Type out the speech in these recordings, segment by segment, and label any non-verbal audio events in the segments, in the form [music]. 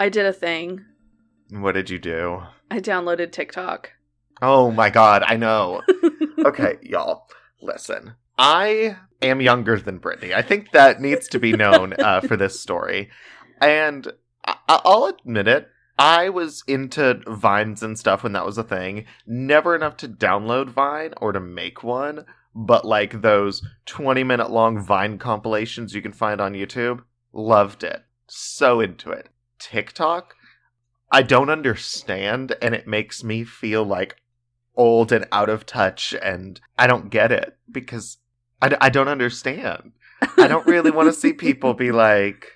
I did a thing. What did you do? I downloaded TikTok. Oh my god, I know. [laughs] okay, y'all, listen. I am younger than Brittany. I think that needs to be known uh, [laughs] for this story. And I- I'll admit it. I was into Vines and stuff when that was a thing. Never enough to download Vine or to make one, but like those 20 minute long Vine compilations you can find on YouTube, loved it. So into it. TikTok, I don't understand, and it makes me feel like old and out of touch, and I don't get it because I, d- I don't understand. I don't really want to see people be [laughs] like,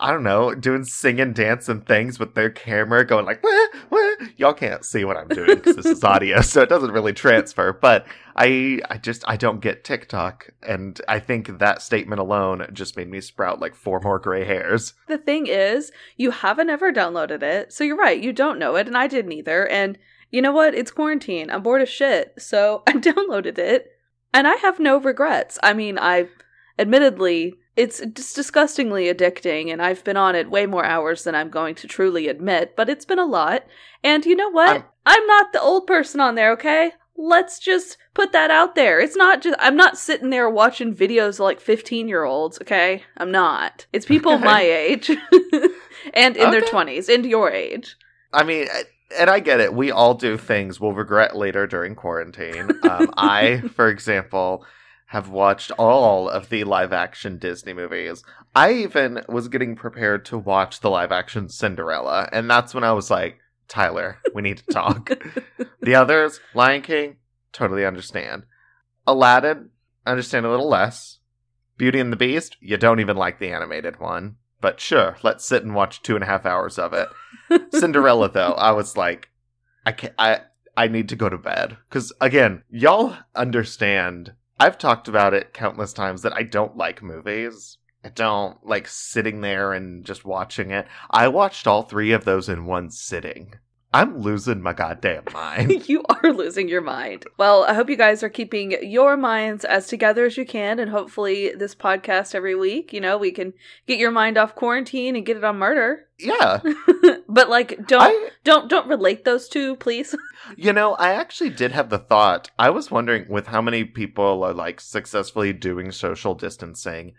I don't know, doing singing, dancing things with their camera, going like, wah, wah. y'all can't see what I'm doing because this is audio, [laughs] so it doesn't really transfer. But I, I just, I don't get TikTok, and I think that statement alone just made me sprout like four more gray hairs. The thing is, you haven't ever downloaded it, so you're right, you don't know it, and I didn't either. And you know what? It's quarantine. I'm bored of shit, so [laughs] I downloaded it, and I have no regrets. I mean, I admittedly, it's just disgustingly addicting, and I've been on it way more hours than I'm going to truly admit, but it's been a lot. And you know what? I'm- I'm not the old person on there, okay? Let's just put that out there. It's not just, I'm not sitting there watching videos of like 15 year olds, okay? I'm not. It's people Okay. my age [laughs] and in their 20s and your age. I mean, and I get it. We all do things we'll regret later during quarantine. Um, I, [laughs] for example, have watched all of the live action Disney movies. I even was getting prepared to watch the live action Cinderella, and that's when I was like, Tyler, we need to talk. [laughs] the others, Lion King, totally understand. Aladdin, understand a little less. Beauty and the Beast, you don't even like the animated one. But sure, let's sit and watch two and a half hours of it. [laughs] Cinderella, though, I was like, I can't, I, I need to go to bed. Because, again, y'all understand, I've talked about it countless times that I don't like movies. I don't like sitting there and just watching it. I watched all three of those in one sitting. I'm losing my goddamn mind. [laughs] you are losing your mind. Well, I hope you guys are keeping your minds as together as you can, and hopefully, this podcast every week, you know, we can get your mind off quarantine and get it on murder. yeah. [laughs] but like, don't I, don't don't relate those two, please. [laughs] you know, I actually did have the thought. I was wondering with how many people are like successfully doing social distancing.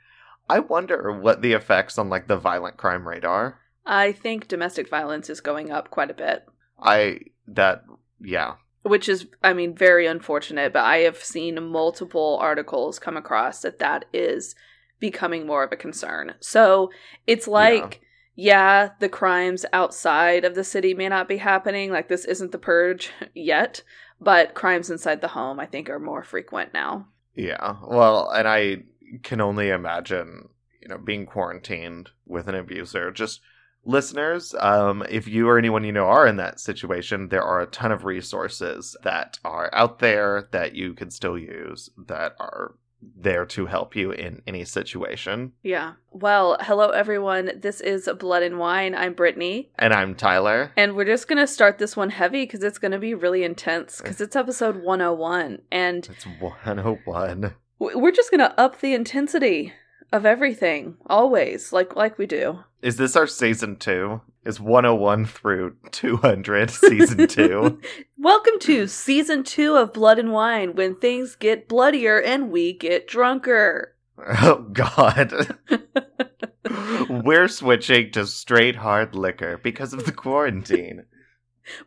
I wonder what the effects on like the violent crime rate are. I think domestic violence is going up quite a bit, I that yeah. which is, I mean, very unfortunate. But I have seen multiple articles come across that that is becoming more of a concern. So it's like. yeah, the crimes outside of the city may not be happening. Like, this isn't the purge [laughs] yet, but crimes inside the home, I think, are more frequent now. Yeah. Well, and I can only imagine, you know, being quarantined with an abuser. Just listeners, um, if you or anyone you know are in that situation, there are a ton of resources that are out there that you can still use that are there to help you in any situation. Yeah. Well, hello, everyone. This is Blood and Wine. I'm Brittany. And I'm Tyler. And we're just going to start this one heavy because it's going to be really intense because it's episode 101. And It's 101. we're just going to up the intensity of everything, always, like like we do. Is this our season two? Is 101 through 200 [laughs] season two? [laughs] Welcome to season two of Blood and Wine, when things get bloodier and we get drunker. [laughs] Oh God. We're switching to straight hard liquor because of the quarantine.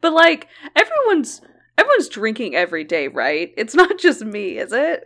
But like everyone's everyone's drinking every day, right? It's not just me, is it?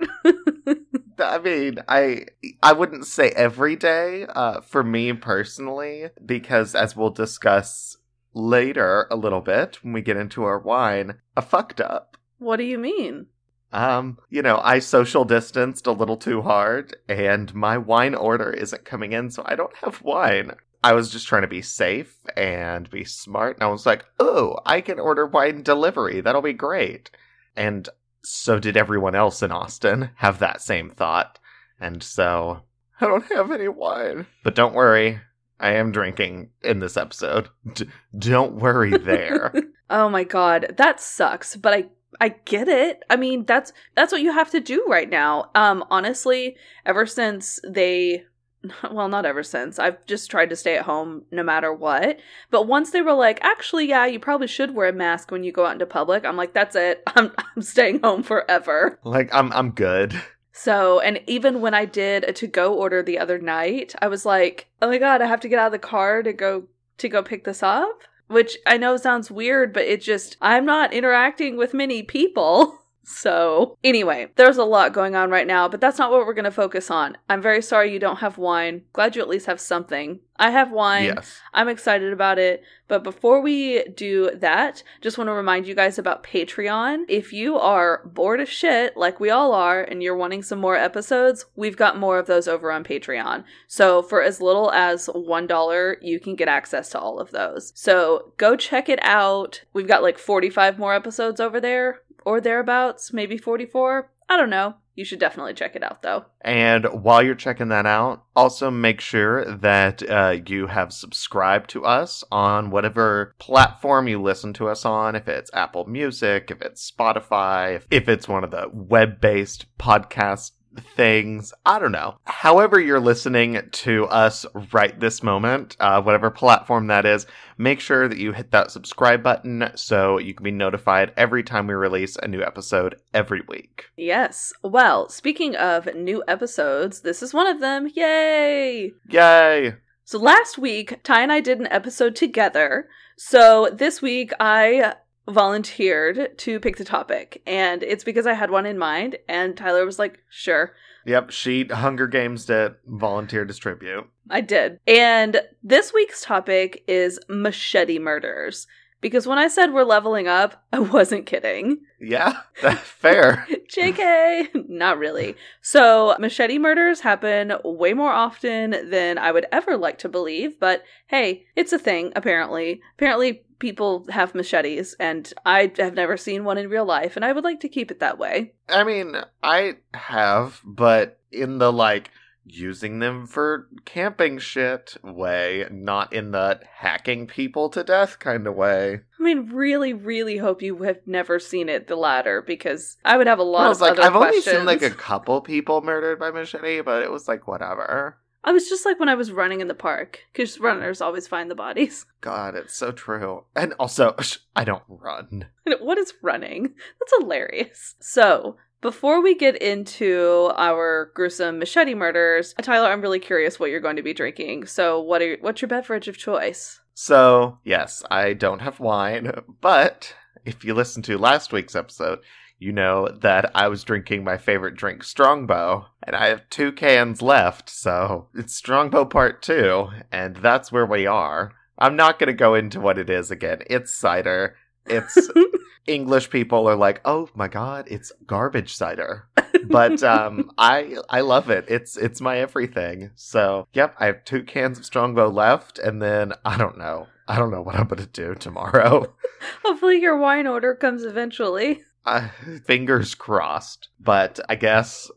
I mean, I I wouldn't say every day, uh, for me personally, because as we'll discuss later a little bit when we get into our wine, I fucked up. what do you mean? Um, you know, I social distanced a little too hard, and my wine order isn't coming in, so I don't have wine. I was just trying to be safe and be smart, and I was like, oh, I can order wine delivery. That'll be great. And so did everyone else in Austin have that same thought. And so I don't have any wine. But don't worry, I am drinking in this episode. D- don't worry there. [laughs] Oh my god, that sucks, but I I get it. I mean, that's that's what you have to do right now. Um honestly, ever since they [laughs] well, not ever since. I've just tried to stay at home no matter what. But once they were like, actually, yeah, you probably should wear a mask when you go out into public, I'm like, that's it. [laughs] I'm, I'm staying home forever. Like, I'm, I'm good. So, and even when I did a to go order the other night, I was like, oh my God, I have to get out of the car to go, to go pick this up. Which I know sounds weird, but it just, I'm not interacting with many people. [laughs] So, anyway, there's a lot going on right now, but that's not what we're going to focus on. I'm very sorry you don't have wine. Glad you at least have something. I have wine. Yes. I'm excited about it. But before we do that, just want to remind you guys about Patreon. If you are bored of shit, like we all are, and you're wanting some more episodes, we've got more of those over on Patreon. So for as little as $1, you can get access to all of those. So go check it out. We've got like 45 more episodes over there or thereabouts, maybe 44. I don't know. You should definitely check it out though. And while you're checking that out, also make sure that uh, you have subscribed to us on whatever platform you listen to us on. If it's Apple Music, if it's Spotify, if it's one of the web based podcast things. I don't know. However, you're listening to us right this moment, uh, whatever platform that is, make sure that you hit that subscribe button so you can be notified every time we release a new episode every week. Yes. Well, speaking of new episodes, this is one of them. Yay! Yay! So last week, Ty and I did an episode together. So this week, I volunteered to pick the topic, and it's because I had one in mind, and Tyler was like, sure. Yep, she Hunger Games it, volunteer distribute. I did. And this week's topic is machete murders. Because when I said we're leveling up, [laughs] I wasn't kidding. Yeah, [laughs] fair. [laughs] JK! Not really. So, machete murders happen way more often than I would ever like to believe, but hey, it's a thing, apparently. Apparently, people have machetes, and I have never seen one in real life, and I would like to keep it that way. I mean, I have, but in the like using them for camping shit way, not in the hacking people to death kind of way. I mean, really, really hope you have never seen it the latter because I would have a lot I was of like, I've questions. only seen like a couple people murdered by machete, but it was like whatever. I was just like when I was running in the park because runners always find the bodies. [laughs] God, it's so true. And also, [laughs] I don't run. what is running? That's hilarious. So, before we get into our gruesome machete murders, Tyler, I'm really curious what you're going to be drinking. So, what are what's your beverage of choice? So, yes, I don't have wine, but if you listened to last week's episode, you know that I was drinking my favorite drink, Strongbow, and I have two cans left, so it's Strongbow Part 2, and that's where we are. I'm not going to go into what it is again. It's cider. It's [laughs] English people are like, "Oh my god, it's garbage cider." But [laughs] um I I love it. It's it's my everything. So, yep, I have two cans of Strongbow left and then I don't know. I don't know what I'm going to do tomorrow. [laughs] Hopefully, your wine order comes eventually. Uh, fingers crossed. But I guess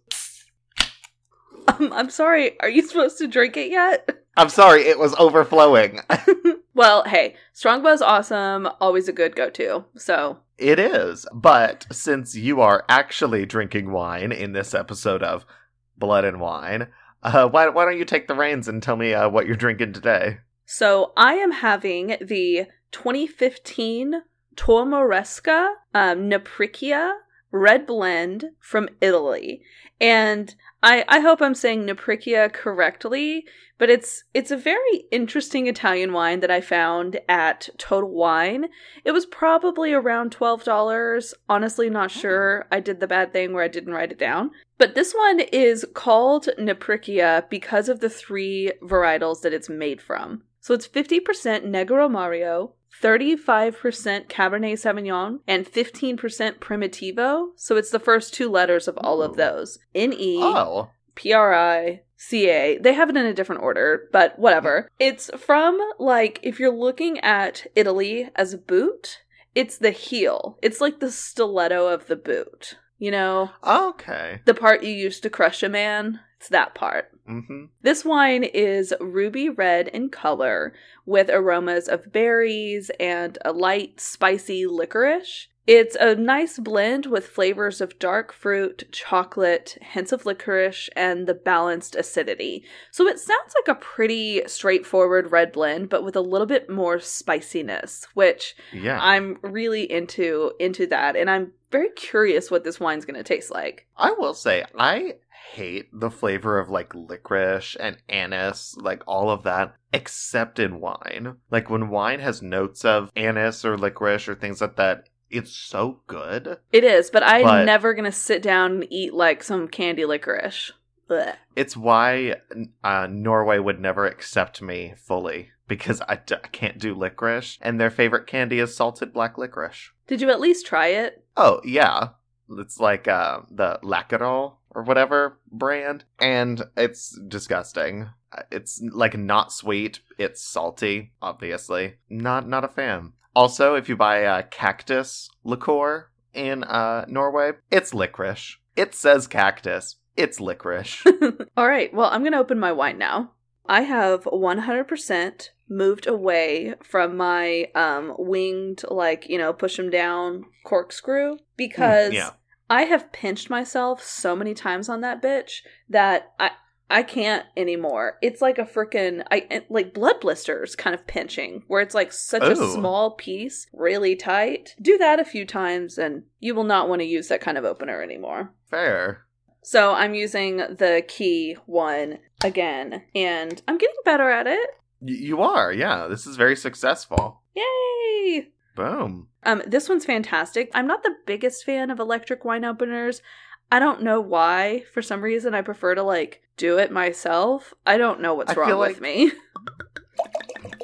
Um, I'm sorry. Are you supposed to drink it yet? I'm sorry, it was overflowing. [laughs] well, hey, Strongbow's awesome. Always a good go-to. So it is. But since you are actually drinking wine in this episode of Blood and Wine, uh, why, why don't you take the reins and tell me uh, what you're drinking today? So I am having the 2015 Tormaresca um, Napricia Red Blend from Italy, and I I hope I'm saying Napricia correctly, but it's it's a very interesting Italian wine that I found at Total Wine. It was probably around twelve dollars. Honestly, not oh. sure. I did the bad thing where I didn't write it down. But this one is called Napricia because of the three varietals that it's made from. So it's 50% Negro Amaro, 35% Cabernet Sauvignon, and 15% Primitivo. So it's the first two letters of all of those. N E Oh, P R I C A. They have it in a different order, but whatever. It's from, like, if you're looking at Italy as a boot, it's the heel. It's like the stiletto of the boot. You know? okay. The part you use to crush a man? It's that part. Mm-hmm. This wine is ruby red in color with aromas of berries and a light, spicy licorice. It's a nice blend with flavors of dark fruit, chocolate, hints of licorice, and the balanced acidity. So it sounds like a pretty straightforward red blend, but with a little bit more spiciness, which Yeah. I'm really into into that, and I'm very curious what this wine's going to taste like. I will say, I hate the flavor of like licorice and anise, like all of that, except in wine. Like when wine has notes of anise or licorice or things like that, it's so good. It is, but I'm But- never to sit down and eat like some candy licorice. Blech. It's why uh, Norway would never accept me fully because I, d- I can't do licorice, and their favorite candy is salted black licorice. Did you at least try it? Oh yeah, it's like uh, the Läkerol or whatever brand, and it's disgusting. Uh, It's like not sweet. It's salty, obviously. Not not a fan. Also, if you buy a cactus liqueur in uh, Norway, it's licorice. It says cactus. It's licorice. [laughs] All right, well, I'm going to open my wine now. I have 100% moved away from my um winged like, you know, push them down corkscrew because yeah. I have pinched myself so many times on that bitch that I I can't anymore. It's like a freaking I like blood blisters kind of pinching where it's like such a oh. small piece, really tight. Do that a few times and you will not want to use that kind of opener anymore. Fair. So I'm using the key one again and I'm getting better at it. Y- you are, yeah. This is very successful. Yay! Boom. Um, this one's fantastic. I'm not the biggest fan of electric wine openers. I don't know why. For some reason, I prefer to like do it myself. I don't know what's I wrong with like- me. [laughs]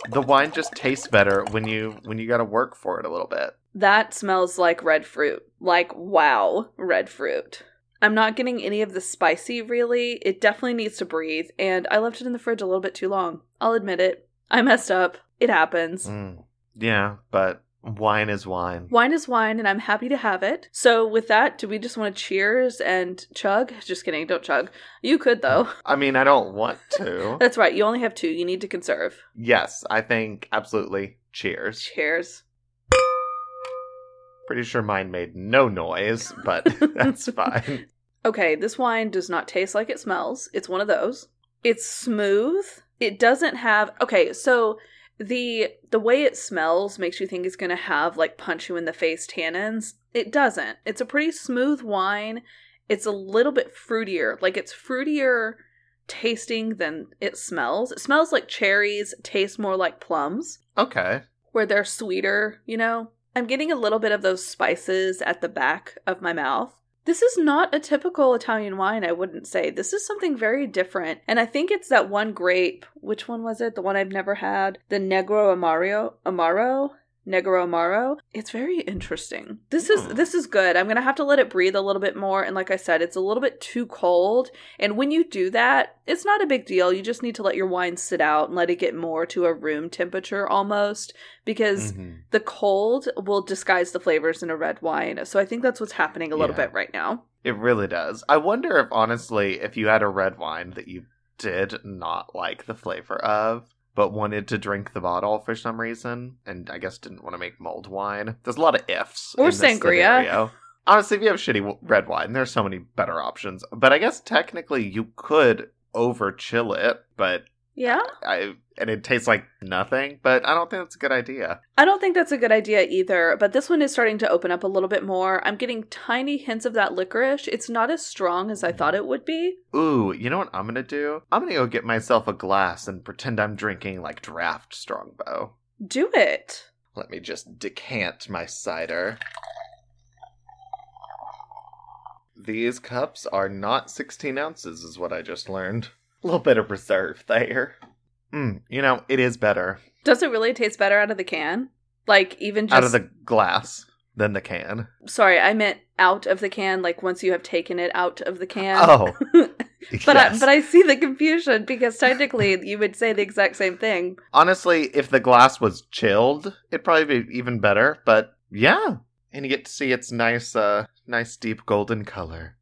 The wine just tastes better when you when you got to work for it a little bit. That smells like red fruit. Like wow, red fruit. I'm not getting any of the spicy really. It definitely needs to breathe, and I left it in the fridge a little bit too long. I'll admit it. I messed up. It happens. Mm. Yeah, but wine is wine. Wine is wine, and I'm happy to have it. So, with that, do we just want to cheers and chug? Just kidding, don't chug. You could, though. [laughs] I mean, I don't want to. [laughs] That's right, you only have two. You need to conserve. yes, I think absolutely. Cheers. Cheers. Pretty sure mine made no noise, but [laughs] that's fine. Okay, this wine does not taste like it smells. It's one of those. It's smooth. It doesn't have Okay, so the the way it smells makes you think it's going to have like punch you in the face tannins. It doesn't. It's a pretty smooth wine. It's a little bit fruitier. Like it's fruitier tasting than it smells. It smells like cherries, tastes more like plums Okay. where they're sweeter, you know? I'm getting a little bit of those spices at the back of my mouth. This is not a typical Italian wine, I wouldn't say. This is something very different. And I think it's that one grape. Which one was it? The one I've never had? The Negro Amaro? Amaro? Negro Amaro. It's very interesting. This is Hmm. this is good. I'm going to have to let it breathe a little bit more and like I said, it's a little bit too cold. And when you do that, it's not a big deal. You just need to let your wine sit out and let it get more to a room temperature almost because Mhm. the cold will disguise the flavors in a red wine. So I think that's what's happening a little Yeah. bit right now. It really does. I wonder if, honestly, if you had a red wine that you did not like the flavor of, but wanted to drink the bottle for some reason, and I guess didn't want to make mulled wine. There's a lot of ifs. Or in this sangria. scenario. Honestly, if you have shitty red wine, there's so many better options. But I guess technically you could over chill it, but Yeah. I and it tastes like nothing. But I don't think that's a good idea. I don't think that's a good idea either, but this one is starting to open up a little bit more. I'm getting tiny hints of that licorice. It's not as strong as I thought it would be. Ooh, you know what I'm gonna do? I'm gonna go get myself a glass and pretend I'm drinking like draft strongbow. Do it. Let me just decant my cider. These cups are not 16 ounces, is what I just learned. A little bit of reserve there. Mm, you know, it is better Does it really taste better out of the can? Like even just out of the glass than the can. Sorry, I meant out of the can like once you have taken it out of the can. Oh, [laughs] But yes. I, but I see the confusion because technically you would say the exact same thing. honestly, if the glass was chilled, it'd probably be even better. But yeah, and you get to see its nice, uh, nice deep golden color.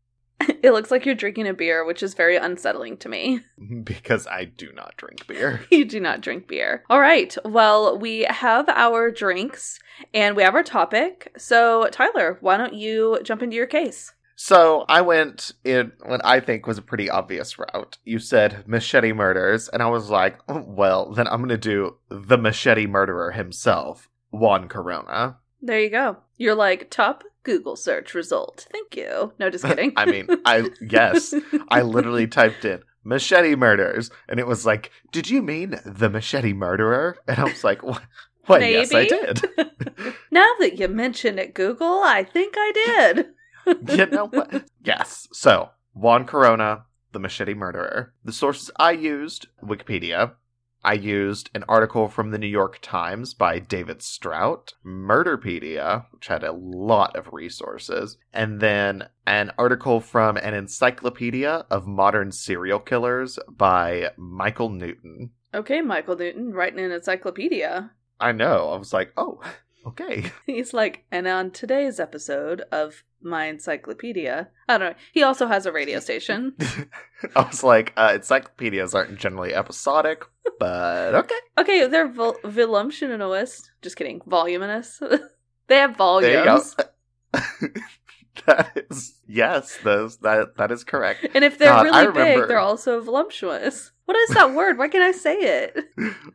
It looks like you're drinking a beer, which is very unsettling to me. [laughs] because I do not drink beer. [laughs] you do not drink beer. All right. Well, we have our drinks and we have our topic. So, Tyler, why don't you jump into your case? So I went in what I think was a pretty obvious route. You said machete murders, and I was like, oh, well, then I'm going to do the machete murderer himself, Juan Corona. There you go. You're like top Google search result. Thank you. No, just [laughs] kidding. I mean, I yes, I literally [laughs] typed in machete murders, and it was like, did you mean the machete murderer? And I was like, what? What? Yes, I did. [laughs] now that you mention it, Google, I think I did. you know what? Yes. So, Juan Corona, the machete murderer. The sources I used Wikipedia. I used an article from the New York Times by David Strout, Murderpedia, which had a lot of resources, and then an article from an encyclopedia of modern serial killers by Michael Newton. Okay, Michael Newton, writing an encyclopedia. I know. I was like, oh, okay. [laughs] He's like, and on today's episode of my encyclopedia. I don't know. He also has a radio station. [laughs] I was like, uh, encyclopedias aren't generally episodic, but [laughs] okay. Okay, they're vol- voluminous. Just kidding. Voluminous. they have volumes. that is yes, those that that is correct. And if they're God, really big, they're also voluptuous. What is that word? Why can't I say it?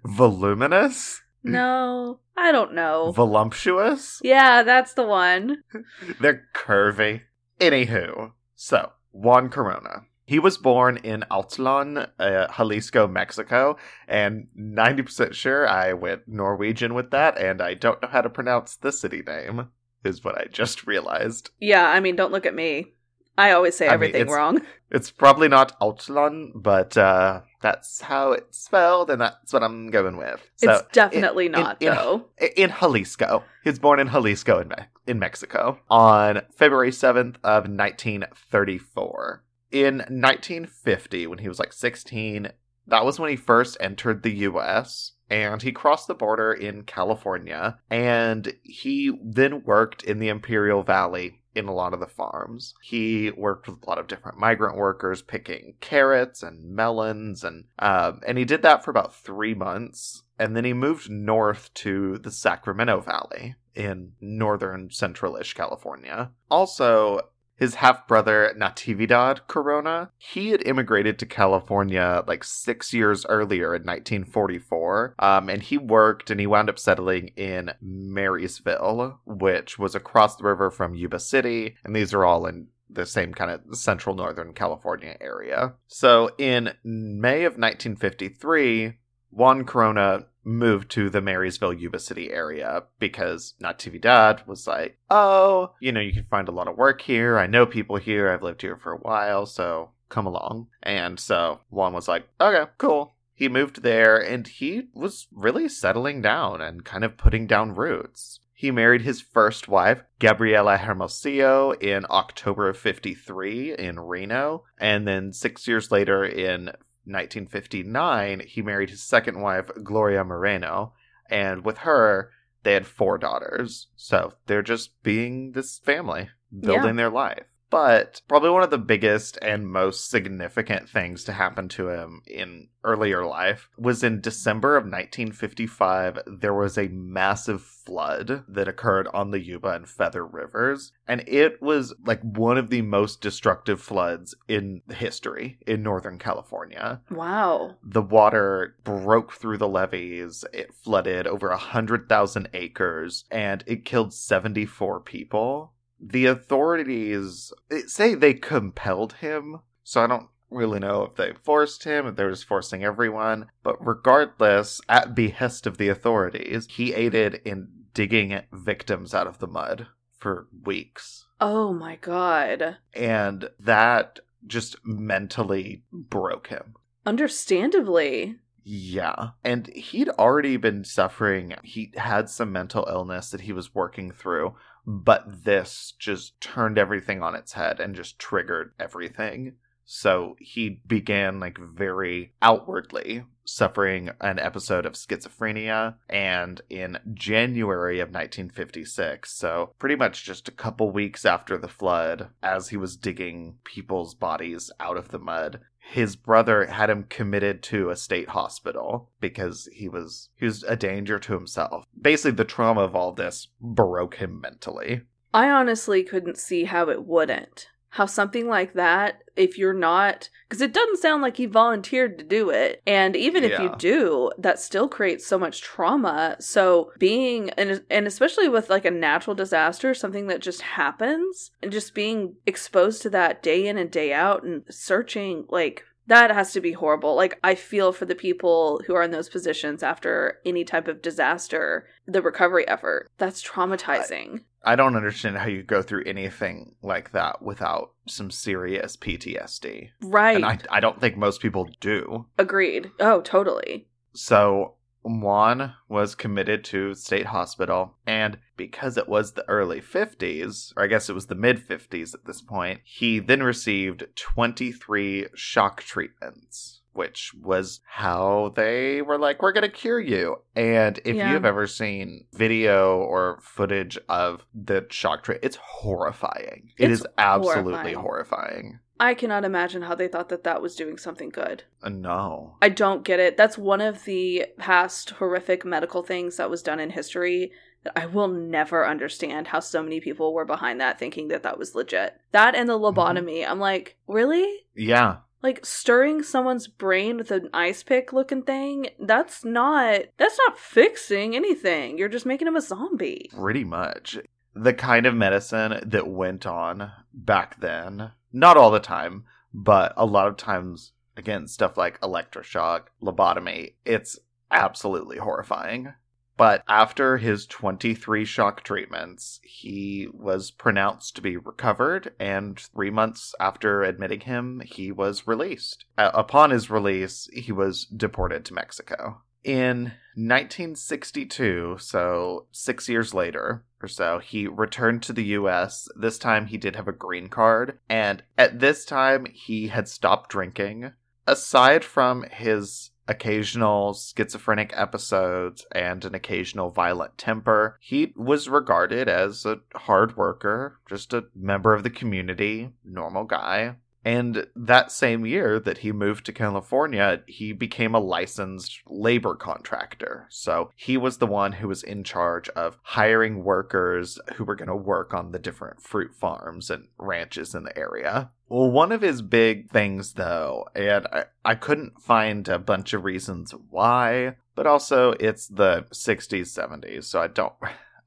Voluminous? No, I don't know. Voluptuous? Yeah, that's the one. [laughs] They're curvy. Anywho, so Juan Corona. He was born in Autlán, uh, Jalisco, Mexico, and 90% sure I went Norwegian with that, and I don't know how to pronounce the city name, is what I just realized. Yeah, I mean, don't look at me. I always say I everything mean, wrong. It's probably not Autlán, but uh, that's how it's spelled, and that's what I'm going with. So it's definitely in, not, in, though. In, in Jalisco. He was born in Jalisco in, Me- in Mexico on February 7th of 1934. In 1950, when he was like 16, that was when he first entered the U.S., and he crossed the border in California, and he then worked in the Imperial Valley in a lot of the farms. He worked with a lot of different migrant workers picking carrots and melons, and um, and he did that for about three months. And then he moved north to the Sacramento Valley in northern central-ish California. Also, his half brother Natividad Corona, he had immigrated to California like six years earlier in 1944, um, and he worked and he wound up settling in Marysville, which was across the river from Yuba City, and these are all in the same kind of central northern California area. So in May of 1953, Juan Corona moved to the Marysville, Yuba City area because Natividad was like, oh, you know, you can find a lot of work here. I know people here. I've lived here for a while, so come along. And so Juan was like, okay, cool. He moved there and he was really settling down and kind of putting down roots. He married his first wife, Gabriela Hermosillo, in October of 53 in Reno. And then six years later, in 1959, he married his second wife, Gloria Moreno, and with her, they had four daughters. So they're just being this family, building yeah. their life. But probably one of the biggest and most significant things to happen to him in earlier life was in December of 1955. There was a massive flood that occurred on the Yuba and Feather rivers, and it was like one of the most destructive floods in history in Northern California. Wow. The water broke through the levees, it flooded over a 100,000 acres, and it killed 74 people the authorities say they compelled him, so I don't really know if they forced him, if they were just forcing everyone. But regardless, at behest of the authorities, he aided in digging victims out of the mud for weeks. Oh my god. And that just mentally broke him. Understandably. Yeah. And he'd already been suffering. He had some mental illness that he was working through but this just turned everything on its head and just triggered everything. So he began like very outwardly suffering an episode of schizophrenia, and in January of 1956, so pretty much just a couple weeks after the flood, as he was digging people's bodies out of the mud, his brother had him committed to a state hospital because he was he was a danger to himself. Basically the trauma of all this broke him mentally. I honestly couldn't see how it wouldn't. How something like that, if you're not, because it doesn't sound like he volunteered to do it. And even if you do, that still creates so much trauma. So being, and, and especially with like a natural disaster, something that just happens, and just being exposed to that day in and day out and searching, like, that has to be horrible. Like, I feel for the people who are in those positions after any type of disaster, the recovery effort. That's traumatizing. I don't understand how you go through anything like that without some serious PTSD. right. And I, I don't think most people do. Agreed. Oh, totally. So Juan was committed to state hospital, and because it was the early 50s, or I guess it was the mid 50s at this point, he then received 23 shock treatments. Which was how they were like, we're going to cure you. And if Yeah. you've ever seen video or footage of the shock treatment, it's horrifying. It It's absolutely horrifying. horrifying. I cannot imagine how they thought that that was doing something good. Uh, no. I don't get it. That's one of the past horrific medical things that was done in history that I will never understand how so many people were behind that thinking that that was legit. That and the lobotomy. I'm like, really? Yeah. Like stirring someone's brain with an ice pick looking thing? That's not that's not fixing anything. You're just making him a zombie. Pretty much. The kind of medicine that went on back then, not all the time, but a lot of times, again, stuff like electroshock, lobotomy, it's absolutely horrifying. But after his 23 shock treatments, he was pronounced to be recovered, and three months after admitting him, he was released. Uh, upon his release, he was deported to Mexico. In 1962, so six years later or so, he returned to the US. This time he did have a green card, and at this time he had stopped drinking. Aside from his occasional schizophrenic episodes and an occasional violent temper, he was regarded as a hard worker, just a member of the community, normal guy. And that same year that he moved to California, he became a licensed labor contractor. So he was the one who was in charge of hiring workers who were going to work on the different fruit farms and ranches in the area. Well, one of his big things, though, and I, I couldn't find a bunch of reasons why, but also it's the 60s, 70s, so I don't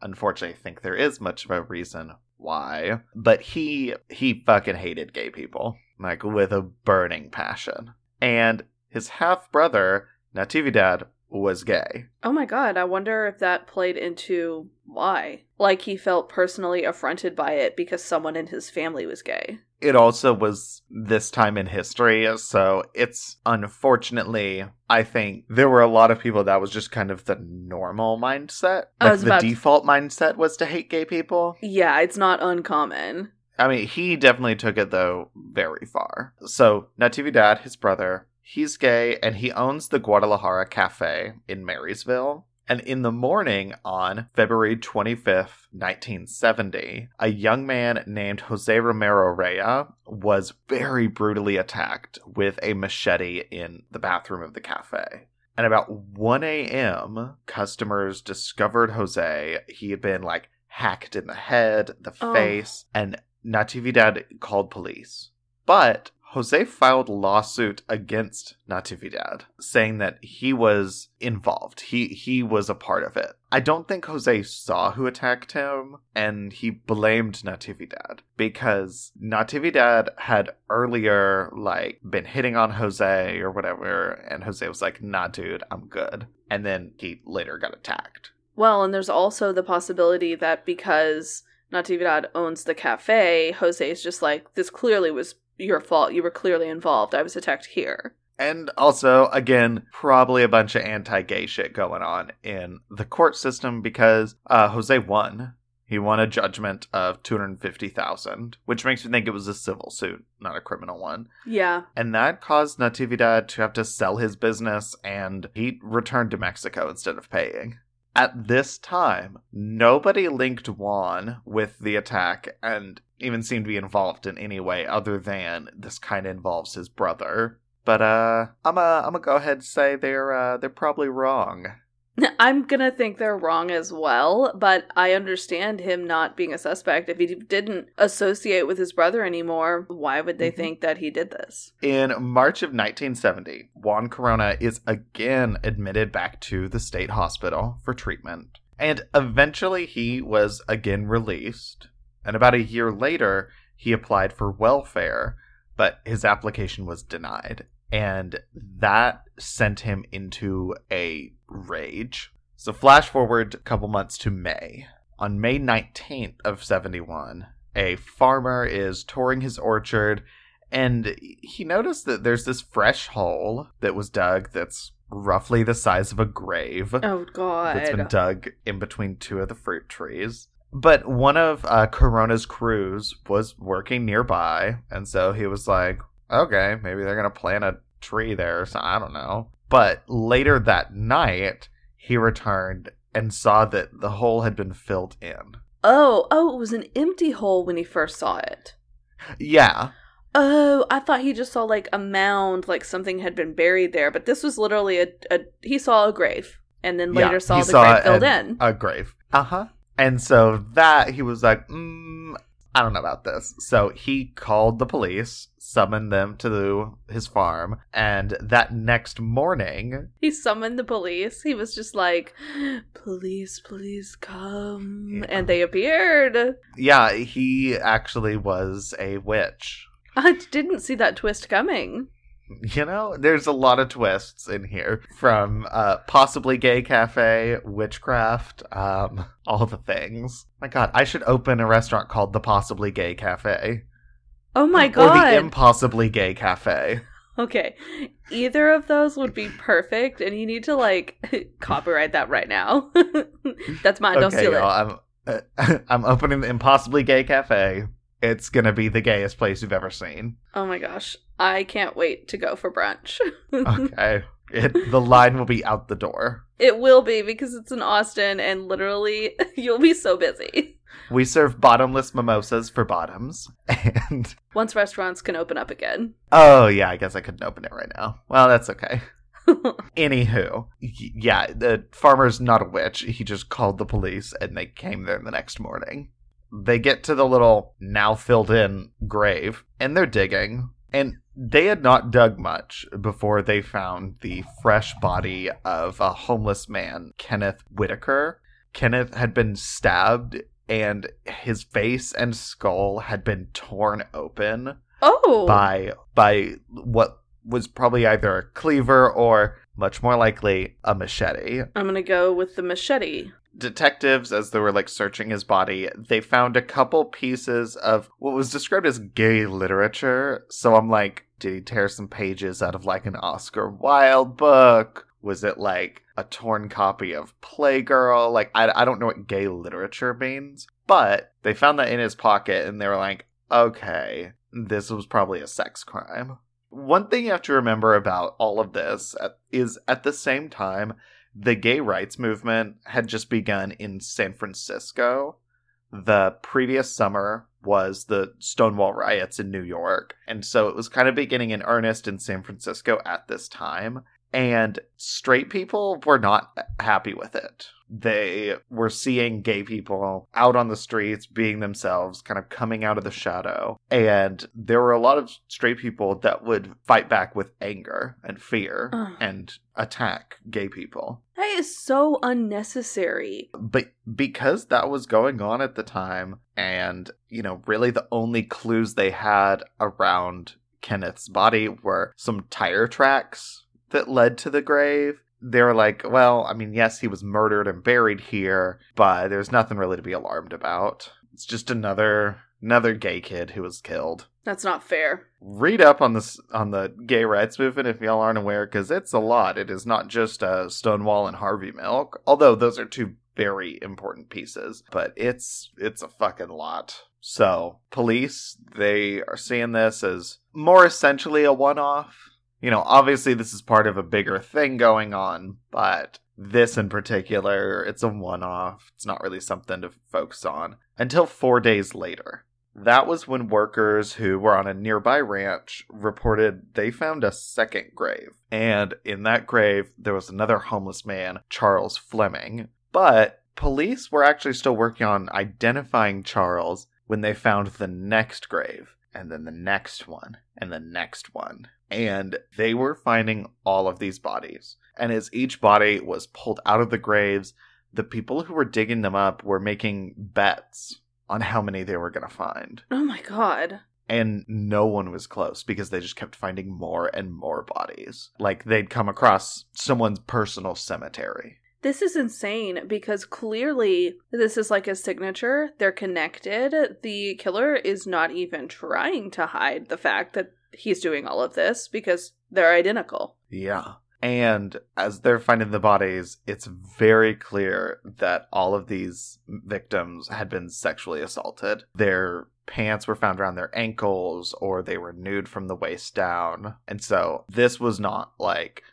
unfortunately think there is much of a reason why. But he he fucking hated gay people, like with a burning passion. And his half brother, Natividad, was gay. Oh my god, I wonder if that played into why. Like he felt personally affronted by it because someone in his family was gay. It also was this time in history, so it's unfortunately, I think there were a lot of people that was just kind of the normal mindset. Like the about to- default mindset was to hate gay people. Yeah, it's not uncommon. I mean, he definitely took it though very far. So Natividad, his brother, he's gay and he owns the Guadalajara Cafe in Marysville. And in the morning on February 25th, 1970, a young man named Jose Romero Raya was very brutally attacked with a machete in the bathroom of the cafe. And about 1 a.m., customers discovered Jose. He had been like hacked in the head, the Oh. face, and Natividad called police. But Jose filed a lawsuit against Natividad, saying that he was involved. He he was a part of it. I don't think Jose saw who attacked him, and he blamed Natividad because Natividad had earlier like been hitting on Jose or whatever, and Jose was like, "Nah, dude, I'm good." And then he later got attacked. Well, and there's also the possibility that because Natividad owns the cafe, Jose is just like, this clearly was your fault. You were clearly involved. I was attacked here. And also, again, probably a bunch of anti gay shit going on in the court system because uh, Jose won. He He won a judgment of 250,000, which makes me think it was a civil suit, not a criminal one. Yeah. And that caused Natividad to have to sell his business and he returned to Mexico instead of paying. At this time, nobody linked Juan with the attack and even seemed to be involved in any way other than this kind of involves his brother. But uh I'm a I'm gonna go ahead and say they're uh they're probably wrong. [laughs] I'm gonna think they're wrong as well, but I understand him not being a suspect. If he didn't associate with his brother anymore, why would they Mhm. think that he did this? In March of 1970, Juan Corona is again admitted back to the state hospital for treatment. And eventually he was again released. And about a year later, he applied for welfare, but his application was denied. And that sent him into a rage. So, flash forward a couple months to May. On May 19th of 71, a farmer is touring his orchard and he noticed that there's this fresh hole that was dug that's roughly the size of a grave Oh god. that's been dug in between two of the fruit trees. But one of uh, Corona's crews was working nearby, and so he was like, okay, maybe they're going to plant a tree there. So I don't know. But later that night, he returned and saw that the hole had been filled in. oh, oh, it was an empty hole when he first saw it. Yeah. Oh, I thought he just saw like a mound, like something had been buried there, but this was literally a, a he saw a grave and then Yeah, later saw the saw grave filled in. a grave. Uh huh. And so that he was like, mm, I don't know about this. So he called the police, summoned them to the, his farm, and that next morning, He summoned the police. He was just like, "Police, please come!" Yeah. And they appeared. yeah, he actually was a witch. I didn't see that twist coming. [laughs] You know, there's a lot of twists in here from uh, possibly gay cafe, witchcraft, um, [laughs] all the things. My God, I should open a restaurant called the Possibly Gay Cafe Oh my God. or the. Impossibly Gay Cafe. okay. Either of those would be perfect and you need to like [laughs] copyright that right now. That's mine. Don't steal it. I'm uh, I'm opening the Impossibly Gay Cafe. It's gonna be the gayest place you've ever seen. Oh my gosh. I can't wait to go for brunch. [laughs] Okay, it, the line will be out the door. it will be because it's in Austin and literally [laughs] you'll be so busy. We serve bottomless mimosas for bottoms, [laughs] and Once restaurants can open up again. oh yeah, I guess I couldn't open it right now. Well, that's okay. Anywho, yeah, the farmer's not a witch. He just called the police, and they came there the next morning. They get to the little now filled in grave, and they're digging. And they had not dug much before they found the fresh body of a homeless man, Kenneth Whitacre. Kenneth had been stabbed, and his face and skull had been torn open oh. by by what was probably either a cleaver or much more likely a machete. I'm going to go with the machete. Detectives, as they were like searching his body, they found a couple pieces of what was described as gay literature. So I'm like, did he tear some pages out of like an Oscar Wilde book? Was it like a torn copy of Playgirl? Like, I, I don't know what gay literature means, but they found that in his pocket and they were like, okay, this was probably a sex crime. One thing you have to remember about all of this is at the same time, the gay rights movement had just begun in San Francisco. The previous summer was the Stonewall riots in New York. And so it was kind of beginning in earnest in San Francisco at this time. And straight people were not happy with it. They were seeing gay people out on the streets, being themselves, kind of coming out of the shadow. And there were a lot of straight people that would fight back with anger and fear Ugh. and attack gay people. That is so unnecessary. But because that was going on at the time, and, you know, really the only clues they had around Kenneth's body were some tire tracks that led to the grave. They were like, well, I mean, yes, he was murdered and buried here, but there's nothing really to be alarmed about. It's just another another gay kid who was killed. That's not fair. Read up on this on the gay rights movement if y'all aren't aware, because it's a lot. It is not just uh, Stonewall and Harvey Milk, although those are two very important pieces, but it's it's a fucking lot. So, police, they are seeing this as more essentially a one-off. You know, obviously this is part of a bigger thing going on, but this in particular, it's a one-off. It's not really something to focus on until 4 days later. That was when workers who were on a nearby ranch reported they found a second grave. And in that grave, there was another homeless man, Charles Fleming. But police were actually still working on identifying Charles when they found the next grave, and then the next one, and the next one. And they were finding all of these bodies. And as each body was pulled out of the graves, the people who were digging them up were making bets on how many they were going to find. Oh my god. And no one was close because they just kept finding more and more bodies. Like they'd come across someone's personal cemetery. This is insane because clearly this is like a signature. They're connected. The killer is not even trying to hide the fact that he's doing all of this because they're identical. Yeah. And as they're finding the bodies, it's very clear that all of these victims had been sexually assaulted. Their pants were found around their ankles or they were nude from the waist down. And so this was not like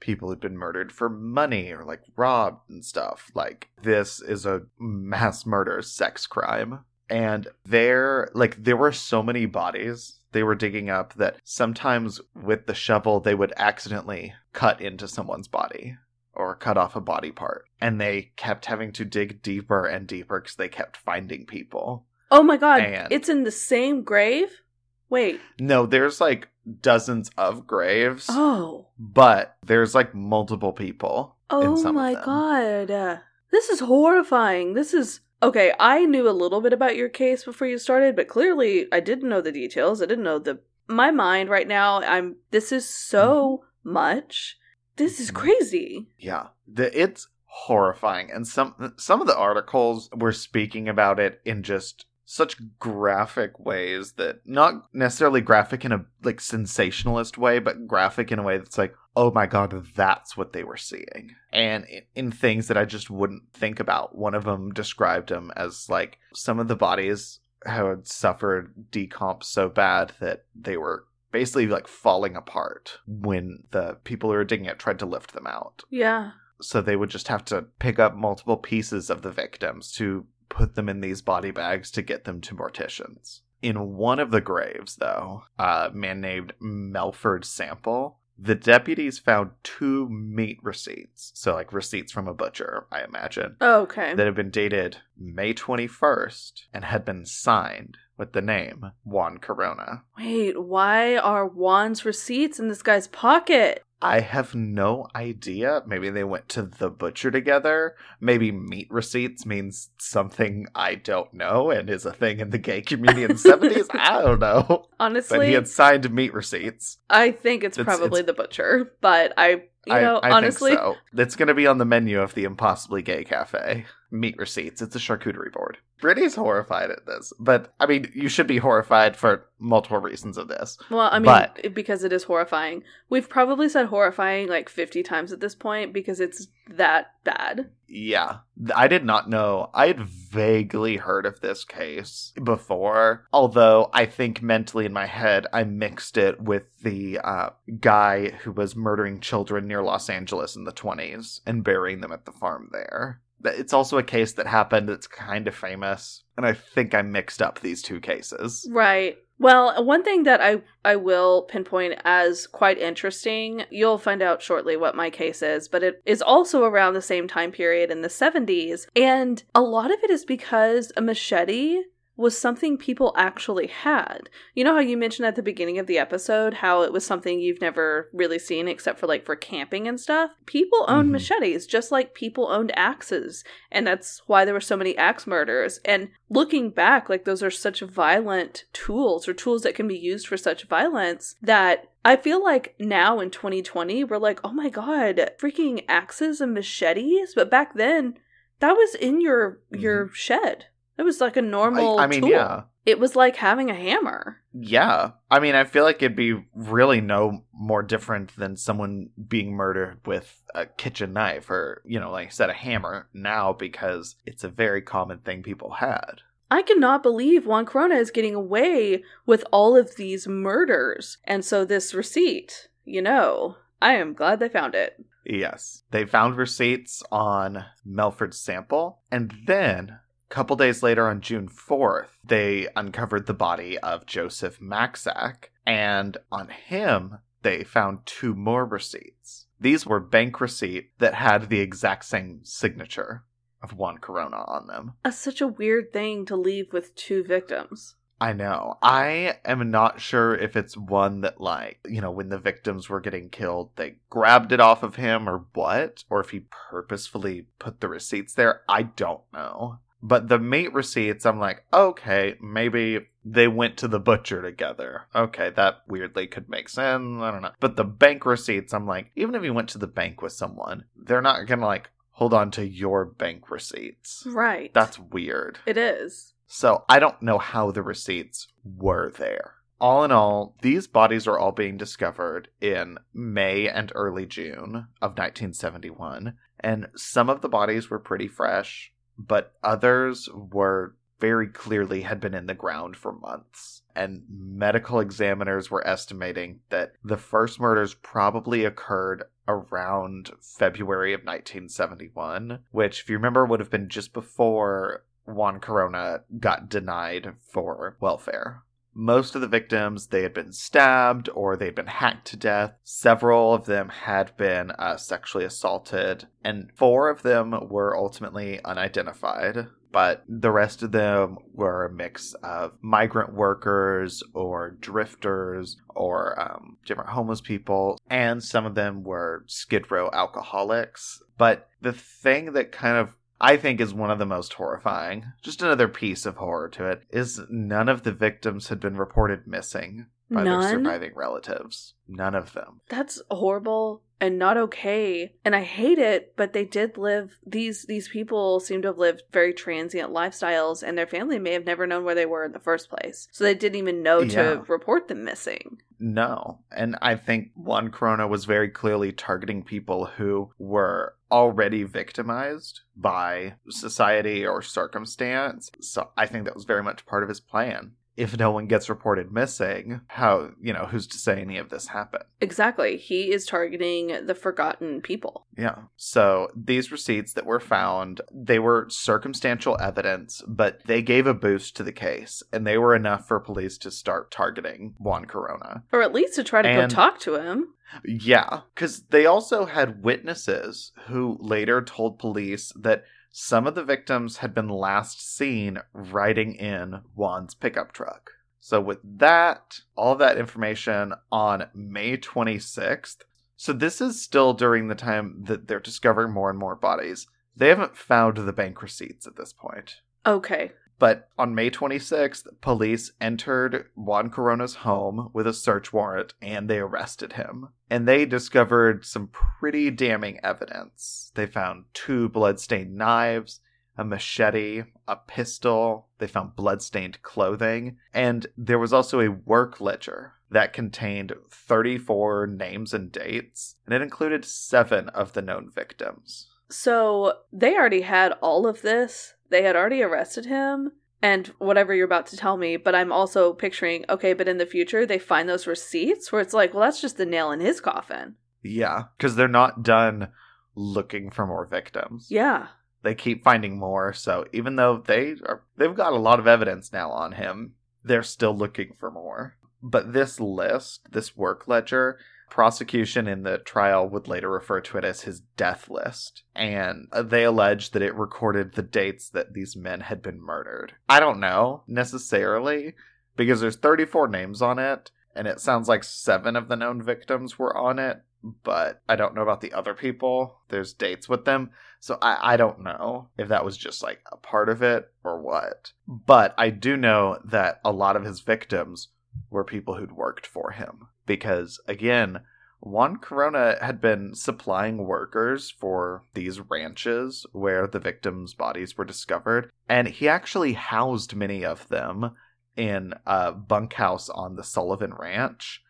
people who'd been murdered for money or like robbed and stuff. Like this is a mass murder sex crime. And there like there were so many bodies they were digging up that sometimes with the shovel they would accidentally cut into someone's body or cut off a body part. And they kept having to dig deeper and deeper because they kept finding people. Oh my god, And- it's in the same grave? Wait. No, there's like dozens of graves, Oh. but there's like multiple people. in Oh my god. This is horrifying. This is Okay, I knew a little bit about your case before you started, but clearly I didn't know the details. I didn't know the my mind right now. I'm this is so much. This is Mhm. crazy. Yeah, the, it's horrifying, and some some of the articles were speaking about it in just such graphic ways that not necessarily graphic in a like sensationalist way, but graphic in a way that's like, oh my god, that's what they were seeing, and in, in things that I just wouldn't think about. One of them described them as like some of the bodies had suffered decomp so bad that they were basically like falling apart when the people who were digging it tried to lift them out. Yeah. So they would just have to pick up multiple pieces of the victims to put them in these body bags to get them to morticians. In one of the graves, though, a man named Melford Sample, the deputies found two meat receipts. So, like receipts from a butcher, I imagine, Oh, okay. that had been dated May 21st and had been signed with the name Juan Corona. Wait, why are Juan's receipts in this guy's pocket? I have no idea. Maybe they went to the butcher together. Maybe meat receipts means something I don't know and is a thing in the gay community in the 70s. [laughs] I don't know. Honestly. But he had signed meat receipts. I think it's, It's- probably it's- the butcher, but I, you I, know, I honestly, think so. It's going to be on the menu of the Impossibly Gay Cafe. Meat receipts. It's a charcuterie board. Brittany's horrified at this, but I mean, you should be horrified for multiple reasons of this. well, I mean, but- because it is horrifying. We've probably said horrifying like 50 times at this point because it's that bad. Yeah, I did not know. I had vaguely heard of this case before, although I think mentally in my head I mixed it with the uh, guy who was murdering children near Los Angeles in the 20s and burying them at the farm there. It's also a case that happened that's kind of famous, and I think I mixed up these two cases. Right. Well, one thing that I I will pinpoint as quite interesting, you'll find out shortly what my case is, but it is also around the same time period in the 70s, and a lot of it is because a machete was something people actually had. You know how you mentioned at the beginning of the episode how it was something you've never really seen except for like for camping and stuff? People owned Mhm. machetes just like people owned axes and that's why there were so many axe murders and looking back like those are such violent tools or tools that can be used for such violence that i feel like now in 2020 we're like oh my god freaking axes and machetes but back then that was in your your shed It was like a normal I, I mean, tool. yeah. It was like having a hammer. Yeah. I mean, I feel like it'd be really no more different than someone being murdered with a kitchen knife or, you know, like I said, a hammer now because it's a very common thing people had. I cannot believe Juan Corona is getting away with all of these murders. And so this receipt, you know, I am glad they found it. Yes. They found receipts on Melford's sample, and then couple days later on June 4th, they uncovered the body of Joseph Maxack, and on him, they found two more receipts. These were bank receipts that had the exact same signature of Juan Corona on them. That's such a weird thing to leave with two victims. I know. I am not sure if it's one that, like, you know, when the victims were getting killed, they grabbed it off of him or what, or if he purposefully put the receipts there. I don't know. But the meat receipts, I'm like, okay, maybe they went to the butcher together. Okay, that weirdly could make sense. I don't know. But the bank receipts, I'm like, even if you went to the bank with someone, they're not gonna, like, hold on to your bank receipts. Right. That's weird. it is. So I don't know how the receipts were there. All in all, these bodies are all being discovered in May and early June of 1971, and some of the bodies were pretty fresh, but others were very clearly had been in the ground for months. And medical examiners were estimating that the first murders probably occurred around February of 1971, which, if you remember, would have been just before Juan Corona got denied for welfare. Most of the victims, they had been stabbed or they'd been hacked to death. Several of them had been uh, sexually assaulted, and four of them were ultimately unidentified. But the rest of them were a mix of migrant workers or drifters or um, different homeless people, and some of them were Skid Row alcoholics. But the thing that kind of I think is one of the most horrifying, just another piece of horror to it, is none of the victims had been reported missing by their None? surviving relatives. None of them. That's horrible and not okay. And I hate it, but they did live these these people seem to have lived very transient lifestyles and their family may have never known where they were in the first place. So they didn't even know Yeah. to report them missing. No. And I think Juan Corona was very clearly targeting people who were already victimized by society or circumstance. So I think that was very much part of his plan. If no one gets reported missing, how, you know, who's to say any of this happened? Exactly. He is targeting the forgotten people. Yeah. So these receipts that were found, they were circumstantial evidence, but they gave a boost to the case, and they were enough for police to start targeting Juan Corona. Or at least to try to And- go talk to him. Yeah, because they also had witnesses who later told police that some of the victims had been last seen riding in Juan's pickup truck. So, with that, all that information on May 26th, so this is still during the time that they're discovering more and more bodies. They haven't found the bank receipts at this point. Okay. But on May 26th, police entered Juan Corona's home with a search warrant and they arrested him. And they discovered some pretty damning evidence. They found two bloodstained knives, a machete, a pistol, they found bloodstained clothing, and there was also a work ledger that contained 34 names and dates, and it included seven of the known victims. So they already had all of this. They had already arrested him and whatever you're about to tell me, but I'm also picturing, okay, but in the future they find those receipts where it's like, well, that's just the nail in his coffin. Yeah, because they're not done looking for more victims. Yeah. They keep finding more, so even though they are they've got a lot of evidence now on him, they're still looking for more. But this list, this work ledger, prosecution in the trial would later refer to it as his death list, and they allege that it recorded the dates that these men had been murdered. I don't know necessarily because there's 34 names on it, and it sounds like seven of the known victims were on it, but I don't know about the other people. There's dates with them. So I, I don't know if that was just like a part of it or what. But I do know that a lot of his victims were people who'd worked for him. Because again, Juan Corona had been supplying workers for these ranches where the victims' bodies were discovered, and he actually housed many of them in a bunkhouse on the Sullivan Ranch.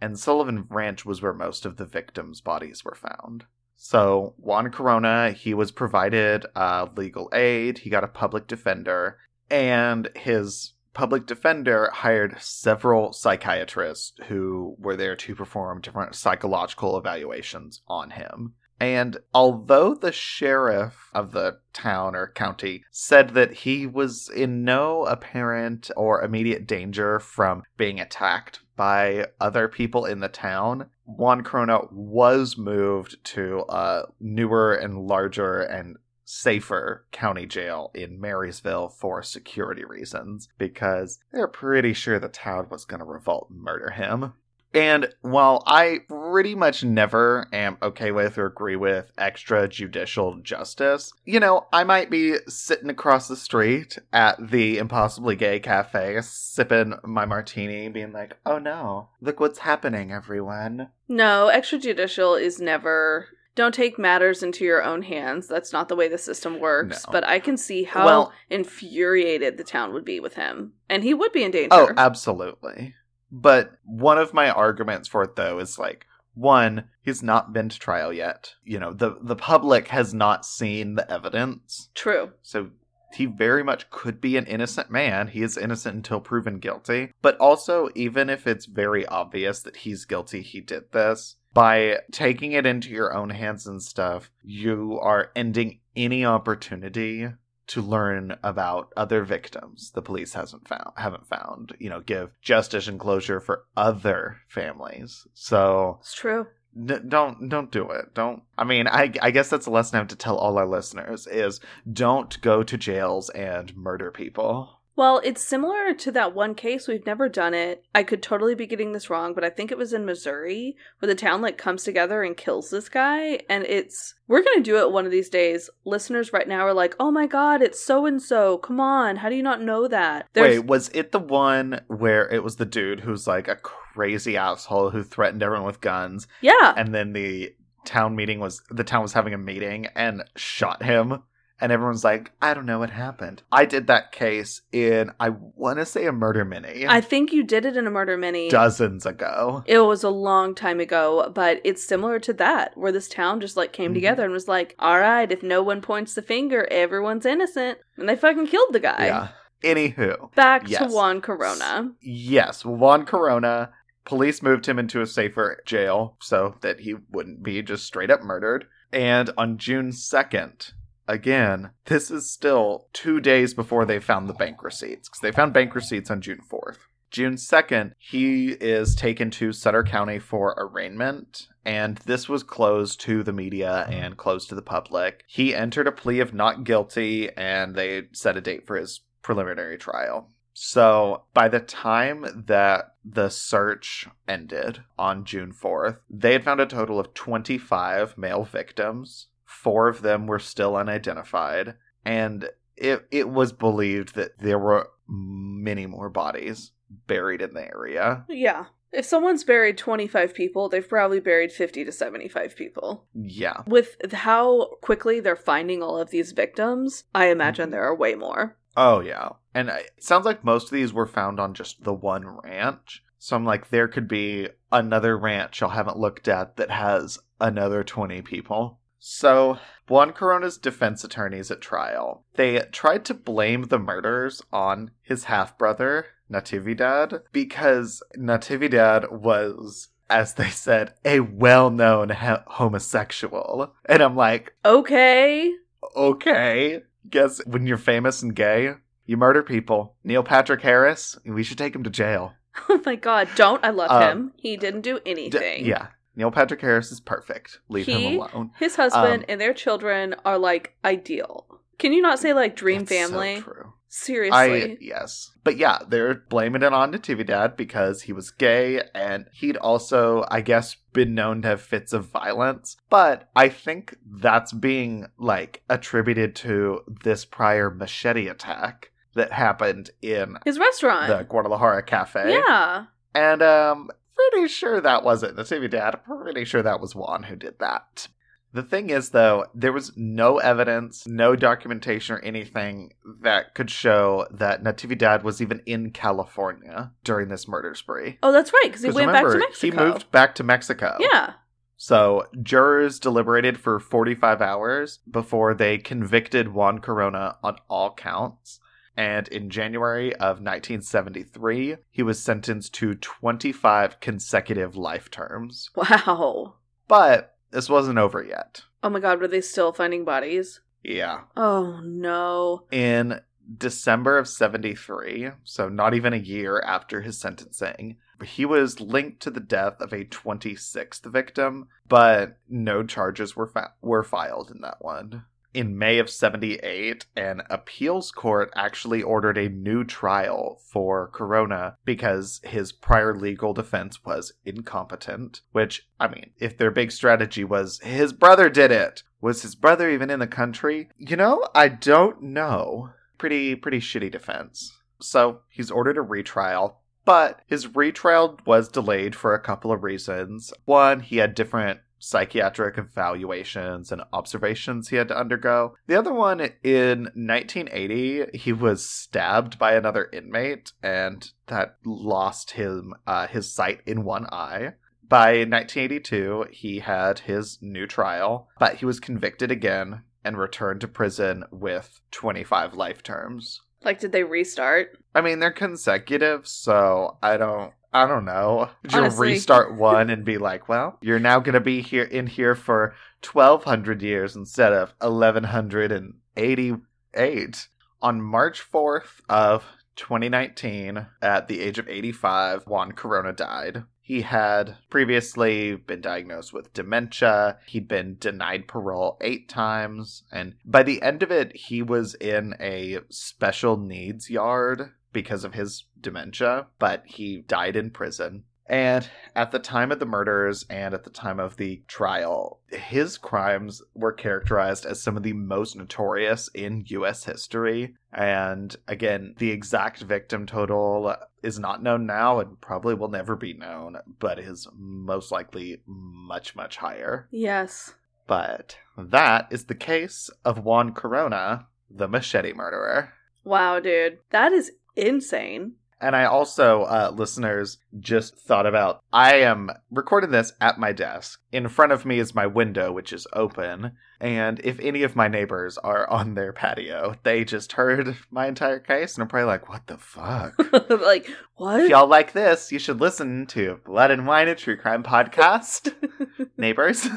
And Sullivan Ranch was where most of the victims' bodies were found. So Juan Corona, he was provided uh, legal aid. He got a public defender, and his public defender hired several psychiatrists who were there to perform different psychological evaluations on him. And although the sheriff of the town or county said that he was in no apparent or immediate danger from being attacked by other people in the town, Juan Corona was moved to a newer and larger and safer county jail in Marysville for security reasons because they're pretty sure the town was going to revolt and murder him. And while I pretty much never am okay with or agree with extrajudicial justice, you know, I might be sitting across the street at the Impossibly Gay Cafe, sipping my martini, being like, oh no, look what's happening, everyone. No, extrajudicial is never. Don't take matters into your own hands. That's not the way the system works. No. But I can see how Well- infuriated the town would be with him. And he would be in oh, danger. Oh, absolutely. But one of my arguments for it though is like one, he's not been to trial yet. You know, the the public has not seen the evidence. True. So he very much could be an innocent man. He is innocent until proven guilty. But also, even if it's very obvious that he's guilty, he did this, by taking it into your own hands and stuff, you are ending any opportunity to learn about other victims the police hasn't found haven't found you know give justice and closure for other families so It's true. N- don't don't do it. Don't. I mean, I I guess that's a lesson I have to tell all our listeners is don't go to jails and murder people. Well, it's similar to that one case. We've never done it. I could totally be getting this wrong, but I think it was in Missouri where the town like comes together and kills this guy. And it's, we're going to do it one of these days. Listeners right now are like, oh my God, it's so and so. Come on. How do you not know that? Wait, was it the one where it was the dude who's like a crazy asshole who threatened everyone with guns, yeah. and then the town meeting was the town was having a meeting and shot him? And everyone's like, I don't know what happened. I did that case in, I want to say a murder mini, I think you did it in a murder mini. dozens ago. It was a long time ago, but it's similar to that, where this town just like came Mhm. together and was like, all right, if no one points the finger, everyone's innocent. And they fucking killed the guy. Yeah. Anywho, Back to Juan Corona. Yes, Juan Corona. Police moved him into a safer jail so that he wouldn't be just straight up murdered. And on June 2nd, again, this is still two days before they found the bank receipts, because they found bank receipts on June 4th. June 2nd, he is taken to Sutter County for arraignment, and this was closed to the media and closed to the public. He entered a plea of not guilty, and they set a date for his preliminary trial. So by the time that the search ended on June 4th, they had found a total of 25 male victims. Four of them were still unidentified, and it, it was believed that there were many more bodies buried in the area. Yeah. If someone's buried 25 people, they've probably buried 50 to 75 people. Yeah. With how quickly they're finding all of these victims, I imagine Mhm. there are way more. Oh, yeah. And it sounds like most of these were found on just the one ranch. So I'm like, there could be another ranch I haven't looked at that has another 20 people. So, Juan Corona's defense attorneys at trial, they tried to blame the murders on his half brother, Natividad, because Natividad was, as they said, a well known he- homosexual. And I'm like, Okay. okay. Guess when you're famous and gay, you murder people. Neil Patrick Harris, we should take him to jail. [laughs] Oh my god, don't. I love Um, him. He didn't do D- anything. yeah. Neil Patrick Harris is perfect. Leave He- him alone. His husband Um, and their children are like ideal. Can you not say like dream so family? true. Seriously. I yes, but yeah, they're blaming it on Natividad because he was gay and he'd also, I guess, been known to have fits of violence. But I think that's being like attributed to this prior machete attack that happened in His restaurant. the Guadalajara cafe. yeah. and um, pretty sure that wasn't Natividad. I'm pretty sure that was Juan who did that. The thing is, though, there was no evidence, no documentation or anything that could show that Natividad was even in California during this murder spree. Oh, that's right, because he went remember, back to Mexico. He moved back to Mexico. Yeah. So jurors deliberated for 45 hours before they convicted Juan Corona on all counts. And in January of 1973, he was sentenced to 25 consecutive life terms. [laughs] Wow. But this wasn't over yet. Oh my god, were they still finding bodies? Yeah. Oh no. In December of 73, so not even a year after his sentencing, he was linked to the death of a 26th victim, but no charges were fa- were filed in that one. In May of 78, an appeals court actually ordered a new trial for Corona because his prior legal defense was incompetent. Which, I mean, if their big strategy was his brother did it, was his brother even in the country? You know, I don't know. Pretty, pretty shitty defense. So he's ordered a retrial, but his retrial was delayed for a couple of reasons. One, he had different psychiatric evaluations and observations he had to undergo. The other one, in 1980, he was stabbed by another inmate, and that lost him uh, his sight in one eye. By 1982, he had his new trial, but he was convicted again and returned to prison with 25 life terms. Like, did they restart? I mean, they're consecutive, so I don't. I don't know. Would you Honestly. restart one and be like, "Well, you're now going to be here in here for twelve hundred years instead of eleven hundred and eighty-eight." On March fourth of 2019, at the age of 85, Juan Corona died. He had previously been diagnosed with dementia. He'd been denied parole eight times. And by the end of it, he was in a special needs yard because of his dementia, but he died in prison. And at the time of the murders and at the time of the trial, his crimes were characterized as some of the most notorious in US history. And again, the exact victim total is not known now and probably will never be known, but is most likely much, much higher. Yes. But that is the case of Juan Corona, the machete murderer. Wow, dude. That is insane. And I also, uh, listeners, just thought about I am recording this at my desk. In front of me is my window, which is open. And if any of my neighbors are [laughs] on their patio, they just heard my entire case and are probably like, what the fuck? [laughs] like, what? if y'all like this, you should listen to Blood and Wine, a true crime podcast. [laughs] neighbors.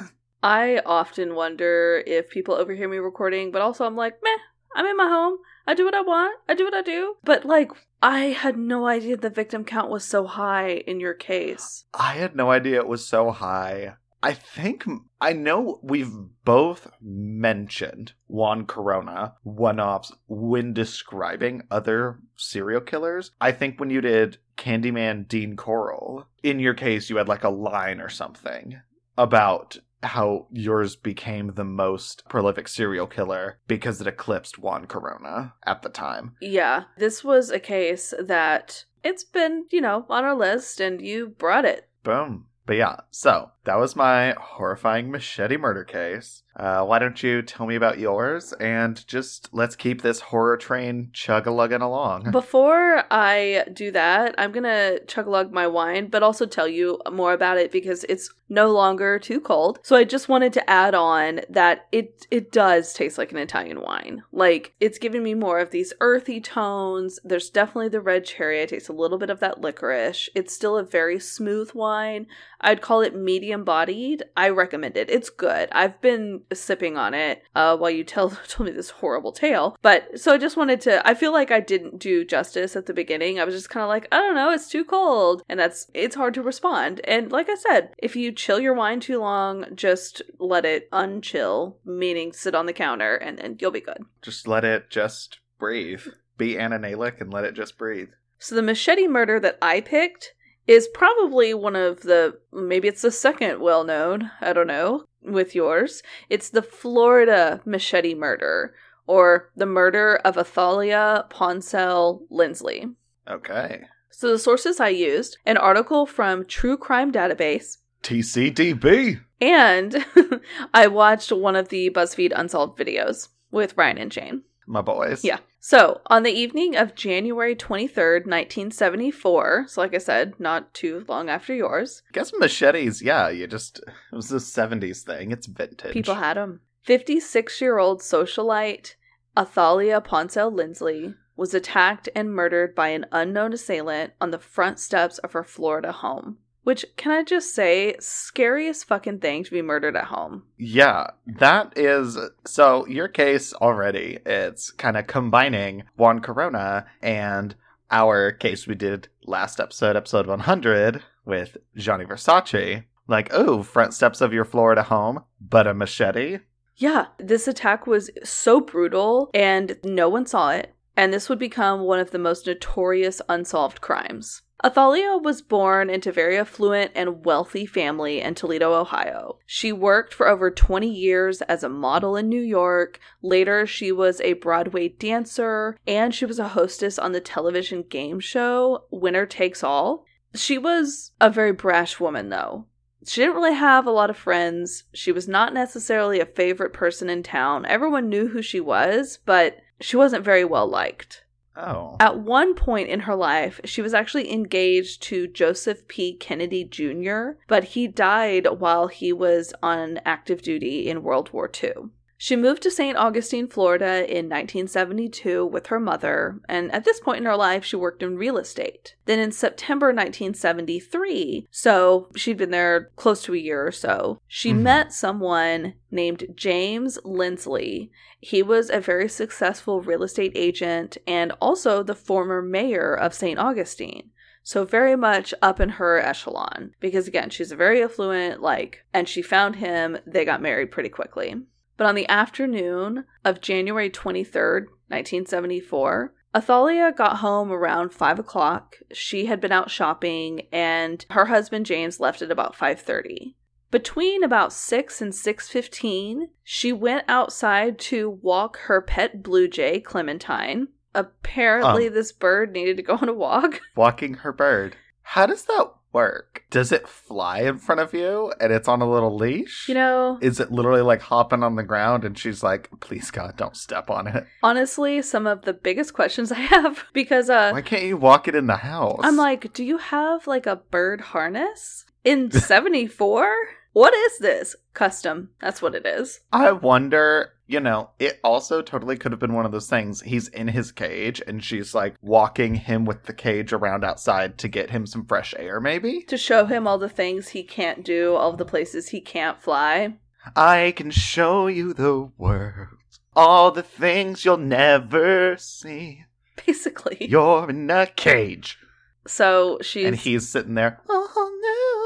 I often wonder if people overhear me recording, but also I'm like, meh, I'm in my home. I do what I want. I do what I do. But like, I had no idea the victim count was so high in your case. I had no idea it was so high. I think I know we've both mentioned Juan Corona one offs when describing other serial killers. I think when you did Candyman Dean Corll, in your case, you had like a line or something about how yours became the most prolific serial killer because it eclipsed Juan Corona at the time. Yeah, this was a case that it's been, you know, on our list and you brought it. Boom. But yeah, so that was my horrifying machete murder case. Uh, why don't you tell me about yours and just let's keep this horror train chug a lugging along. Before I do that, I'm gonna chug a lug my wine, but also tell you more about it because it's no longer too cold. So I just wanted to add on that it it does taste like an Italian wine. Like it's giving me more of these earthy tones. There's definitely the red cherry. I taste a little bit of that licorice. It's still a very smooth wine. I'd call it medium bodied. I recommend it. It's good. I've been sipping on it uh, while you tell [laughs] told me this horrible tale. But so I just wanted to. I feel like I didn't do justice at the beginning. I was just kind of like, I don't know, it's too cold, and that's it's hard to respond. And like I said, if you chill your wine too long, just let it unchill, meaning sit on the counter, and then you'll be good. Just let it just breathe. Be ananalic and let it just breathe. So the machete murder that I picked is probably one of the maybe it's the second well known, I don't know, with yours. It's the Florida machete murder or the murder of Athalia Ponsell Lindsley. Okay. So the sources I used an article from True Crime Database, TCDB. and [laughs] I watched one of the BuzzFeed Unsolved videos with Ryan and Shane. My boys. Yeah. So, on the evening of January 23rd, 1974, so like I said, not too long after yours, I Guess machetes, yeah, you just, it was a 70s thing. It's vintage. people had them. 56 year old socialite Athalia Ponsell Lindsley was attacked and murdered by an unknown assailant on the front steps of her Florida home. Which, can I just say, scariest fucking thing to be murdered at home. Yeah, that is so your case already. It's kind of combining Juan Corona and our case we did last episode, episode 100 with Gianni Versace. Like, oh, front steps of your Florida home, but a machete. Yeah, this attack was so brutal and no one saw it, and this would become one of the most notorious unsolved crimes. Athalia was born into a very affluent and wealthy family in Toledo, Ohio. She worked for over 20 years as a model in New York. Later, she was a Broadway dancer and she was a hostess on the television game show Winner Takes All. She was a very brash woman, though. She didn't really have a lot of friends. She was not necessarily a favorite person in town. Everyone knew who she was, but she wasn't very well liked. Oh. At one point in her life, she was actually engaged to Joseph P. Kennedy Jr., but he died while he was on active duty in World War II. She moved to St. Augustine, Florida in 1972 with her mother, and at this point in her life, she worked in real estate. Then in September 1973, so she'd been there close to a year or so, she Mhm. met someone named James Lindsley. He was a very successful real estate agent and also the former mayor of St. Augustine. So very much up in her echelon because again, she's a very affluent like and she found him, they got married pretty quickly. But on the afternoon of January 23rd, 1974, Athalia got home around 5 o'clock. She had been out shopping and her husband James left at about 5.30. Between about 6 and 6.15, she went outside to walk her pet blue jay, Clementine. Apparently, Um. this bird needed to go on a walk. [laughs] Walking her bird. How does that work? Does it fly in front of you and it's on a little leash? You know, Is it literally like hopping on the ground and she's like, please God, don't step on it? honestly, some of the biggest questions I have [laughs] because uh, Why can't you walk it in the house? I'm like, do you have like a bird harness in 74? what is this? Custom. That's what it is. I wonder, you know, it also totally could have been one of those things. He's in his cage and she's like walking him with the cage around outside to get him some fresh air, maybe? To show him all the things he can't do, all the places he can't fly. I can show you the world. All the things you'll never see. Basically. You're in a cage. So she's And he's sitting there. Oh no.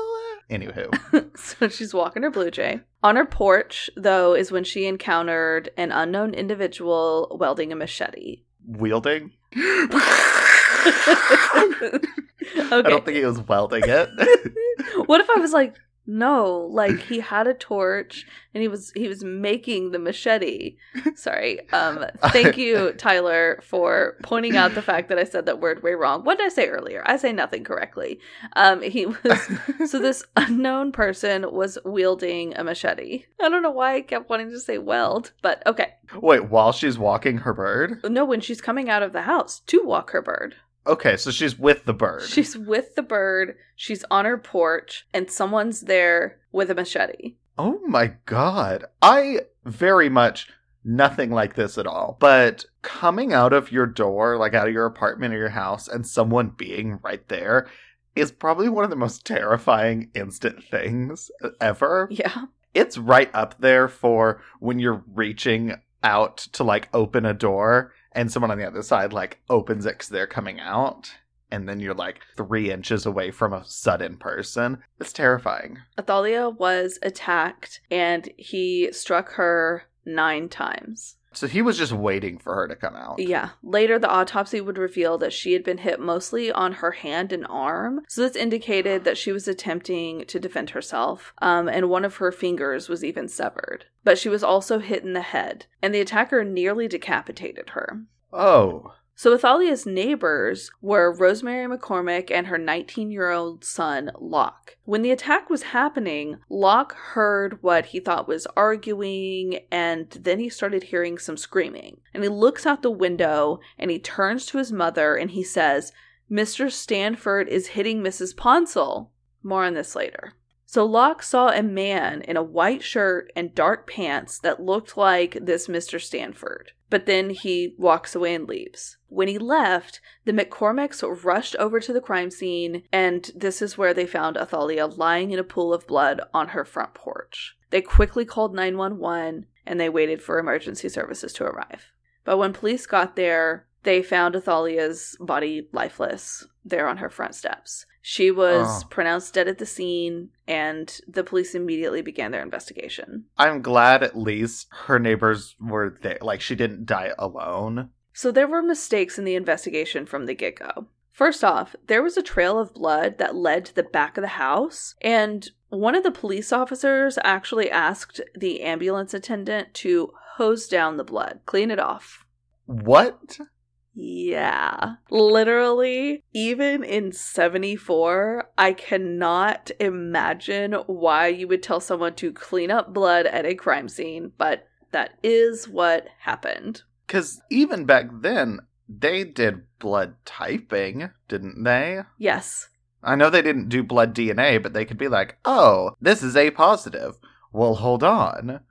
Anywho. [laughs] so she's walking her blue jay. On her porch, though, is when she encountered an unknown individual welding a machete. Wielding? okay. [laughs] [laughs] I don't think he was welding it. what if I was like, no, like he had a torch and he was he was making the machete. [laughs] Sorry. Um thank you, [laughs] Tyler, for pointing out the fact that I said that word way wrong. What did I say earlier? I say nothing correctly. Um he was [laughs] so this unknown person was wielding a machete. I don't know why I kept wanting to say weld, but okay. Wait, while she's walking her bird? No, when she's coming out of the house to walk her bird. Okay, so she's with the bird. She's with the bird, she's on her porch, and someone's there with a machete. Oh my god. I very much nothing like this at all. But coming out of your door, like out of your apartment or your house, and someone being right there is probably one of the most terrifying instant things ever. Yeah. It's right up there for when you're reaching out to like open a door and someone on the other side like opens it because they're coming out. And then you're like three inches away from a sudden person. It's terrifying. Athalia was attacked and he struck her nine times. So he was just waiting for her to come out. Yeah. Later, the autopsy would reveal that she had been hit mostly on her hand and arm. So this indicated that she was attempting to defend herself, um, and one of her fingers was even severed. But she was also hit in the head, and the attacker nearly decapitated her. Oh. So Athalia's neighbors were Rosemary McCormick and her 19 year old son, Locke. When the attack was happening, Locke heard what he thought was arguing, and then he started hearing some screaming. And he looks out the window and he turns to his mother and he says, Mr. Stanford is hitting Mrs. Ponsell. More on this later. So Locke saw a man in a white shirt and dark pants that looked like this Mr. Stanford. But then he walks away and leaves. When he left, the McCormicks rushed over to the crime scene, and this is where they found Athalia lying in a pool of blood on her front porch. They quickly called 911 and they waited for emergency services to arrive. But when police got there, they found Athalia's body lifeless there on her front steps. She was Oh. pronounced dead at the scene, and the police immediately began their investigation. I'm glad at least her neighbors were there. Like she didn't die alone. So there were mistakes in the investigation from the get go. First off, there was a trail of blood that led to the back of the house, and one of the police officers actually asked the ambulance attendant to hose down the blood, clean it off. What? Yeah. Literally, even in 74, I cannot imagine why you would tell someone to clean up blood at a crime scene, but that is what happened. Because even back then, they did blood typing, didn't they? Yes. I know they didn't do blood DNA, but they could be like, oh, this is A positive. Well, hold on.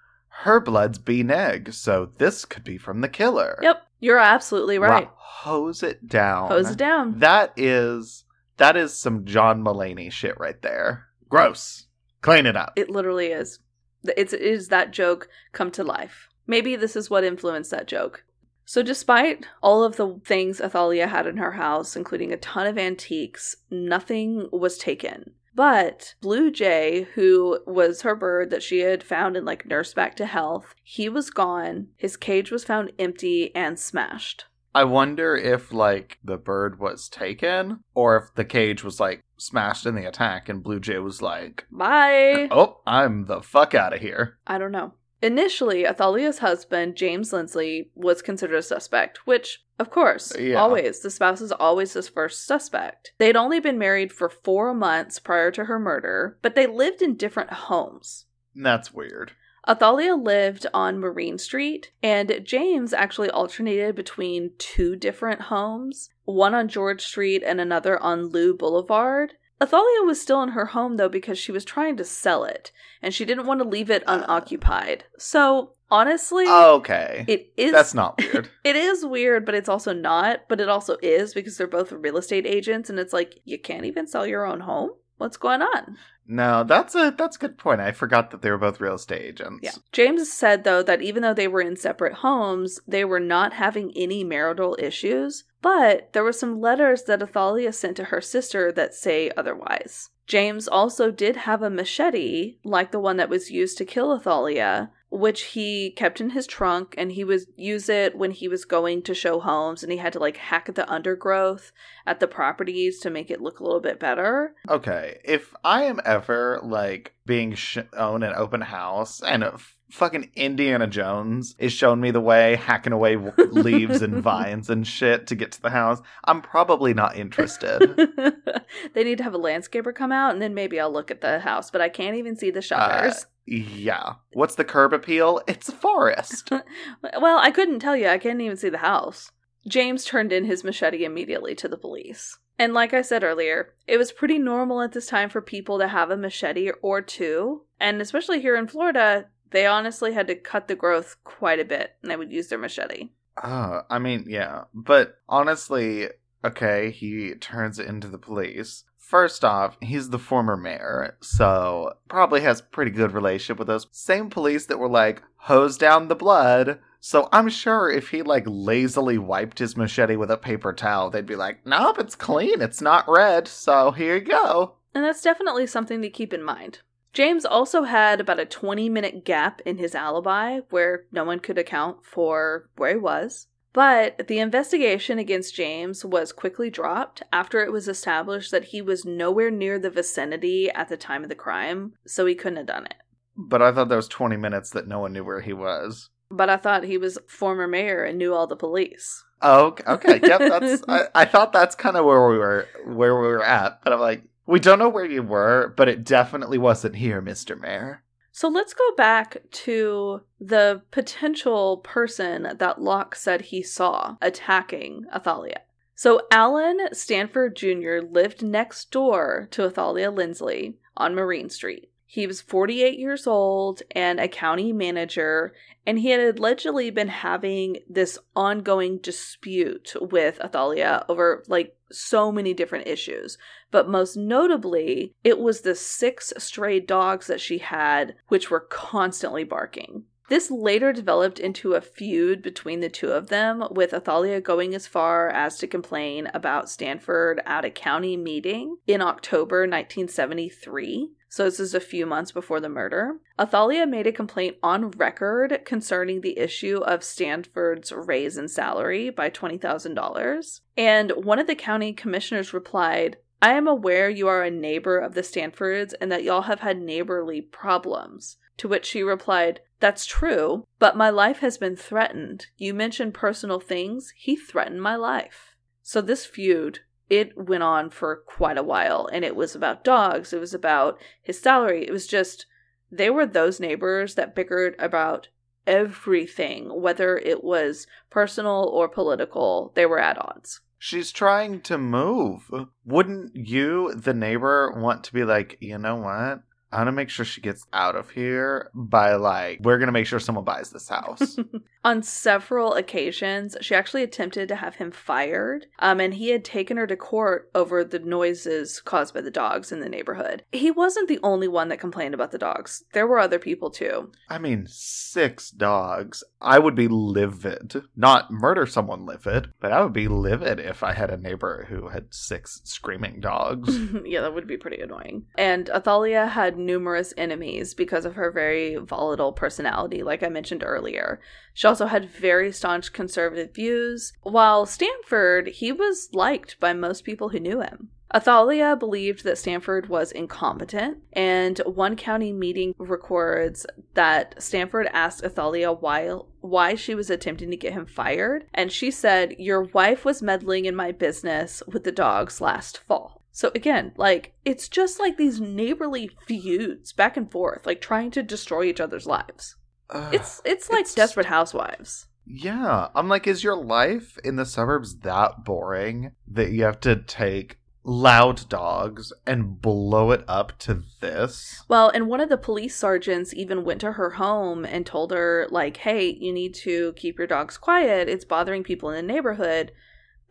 Her blood's B neg, so this could be from the killer. Yep, you're absolutely right. Wow, hose it down. Hose it down. That is that is some John Mulaney shit right there. Gross. Clean it up. It literally is. It's, it is that joke come to life. Maybe this is what influenced that joke. So, despite all of the things Athalia had in her house, including a ton of antiques, nothing was taken. But Blue Jay, who was her bird that she had found and like nursed back to health, he was gone. His cage was found empty and smashed. I wonder if like the bird was taken or if the cage was like smashed in the attack and Blue Jay was like, Bye! "Oh, I'm the fuck out of here." I don't know. Initially, Athalia's husband, James Lindsley, was considered a suspect, which, of course, Yeah. always, the spouse is always his first suspect. They'd only been married for four months prior to her murder, but they lived in different homes. That's weird. Athalia lived on Marine Street, and James actually alternated between two different homes, one on George Street and another on Lou Boulevard. Athalia was still in her home though because she was trying to sell it, and she didn't want to leave it uh. unoccupied. So, honestly, Okay. it is That's not [laughs] weird. it is weird, but it's also not, but it also is because they're both real estate agents and it's like you can't even sell your own home. What's going on? no, that's a that's a good point. I forgot that they were both real estate agents. Yeah. James said, though, that even though they were in separate homes, they were not having any marital issues, but there were some letters that Athalia sent to her sister that say otherwise. James also did have a machete, like the one that was used to kill Athalia, which he kept in his trunk and he would use it when he was going to show homes and he had to like hack at the undergrowth at the properties to make it look a little bit better. Okay, if I am ever like being shown an open house and a fucking Indiana Jones is showing me the way, hacking away [laughs] leaves and vines and shit to get to the house, I'm probably not interested. [laughs] they need to have a landscaper come out and then maybe I'll look at the house, but I can't even see the shutters. Uh, yeah. What's the curb appeal? It's a forest. [laughs] well, I couldn't tell you. I can't even see the house. James turned in his machete immediately to the police. And like I said earlier, it was pretty normal at this time for people to have a machete or two. And especially here in Florida, they honestly had to cut the growth quite a bit and they would use their machete. Uh, I mean, yeah. But honestly, okay, he turns it into the police. First off, he's the former mayor, so probably has pretty good relationship with those same police that were like, hose down the blood. So I'm sure if he like lazily wiped his machete with a paper towel, they'd be like, nope, it's clean, it's not red, so here you go. And that's definitely something to keep in mind. James also had about a 20 minute gap in his alibi where no one could account for where he was. But the investigation against James was quickly dropped after it was established that he was nowhere near the vicinity at the time of the crime, so he couldn't have done it. But I thought there was 20 minutes that no one knew where he was. But I thought he was former mayor and knew all the police. Oh, okay. okay. Yep, [laughs] that's. I, I thought that's kind of where we were, where we were at. But I'm like, we don't know where you were, but it definitely wasn't here, Mister Mayor. So let's go back to the potential person that Locke said he saw attacking Athalia. So Alan Stanford Jr. lived next door to Athalia Lindsley on Marine Street. He was 48 years old and a county manager, and he had allegedly been having this ongoing dispute with Athalia over like so many different issues. But most notably, it was the six stray dogs that she had, which were constantly barking. This later developed into a feud between the two of them, with Athalia going as far as to complain about Stanford at a county meeting in October 1973. So, this is a few months before the murder. Athalia made a complaint on record concerning the issue of Stanford's raise in salary by $20,000. And one of the county commissioners replied, I am aware you are a neighbor of the Stanfords and that y'all have had neighborly problems. To which she replied, That's true, but my life has been threatened. You mentioned personal things, he threatened my life. So, this feud it went on for quite a while and it was about dogs it was about his salary it was just they were those neighbors that bickered about everything whether it was personal or political they were at odds She's trying to move. Wouldn't you, the neighbor, want to be like, you know what? I want to make sure she gets out of here by like, we're to make sure someone buys this house. [laughs] On several occasions, she actually attempted to have him fired, um, and he had taken her to court over the noises caused by the dogs in the neighborhood. He wasn't the only one that complained about the dogs, there were other people too. I mean, six dogs. I would be livid. Not murder someone livid, but I would be livid if I had a neighbor who had six screaming dogs. [laughs] yeah, that would be pretty annoying. And Athalia had numerous enemies because of her very volatile personality, like I mentioned earlier. She also had very staunch conservative views, while Stanford, he was liked by most people who knew him. Athalia believed that Stanford was incompetent, and one county meeting records that Stanford asked Athalia why, why she was attempting to get him fired, and she said, Your wife was meddling in my business with the dogs last fall. So again, like it's just like these neighborly feuds back and forth, like trying to destroy each other's lives. Ugh, It's it's like It's- desperate housewives. yeah. I'm like, is your life in the suburbs that boring that you have to take loud dogs and blow it up to this? Well, and one of the police sergeants even went to her home and told her like, "Hey, you need to keep your dogs quiet. It's bothering people in the neighborhood."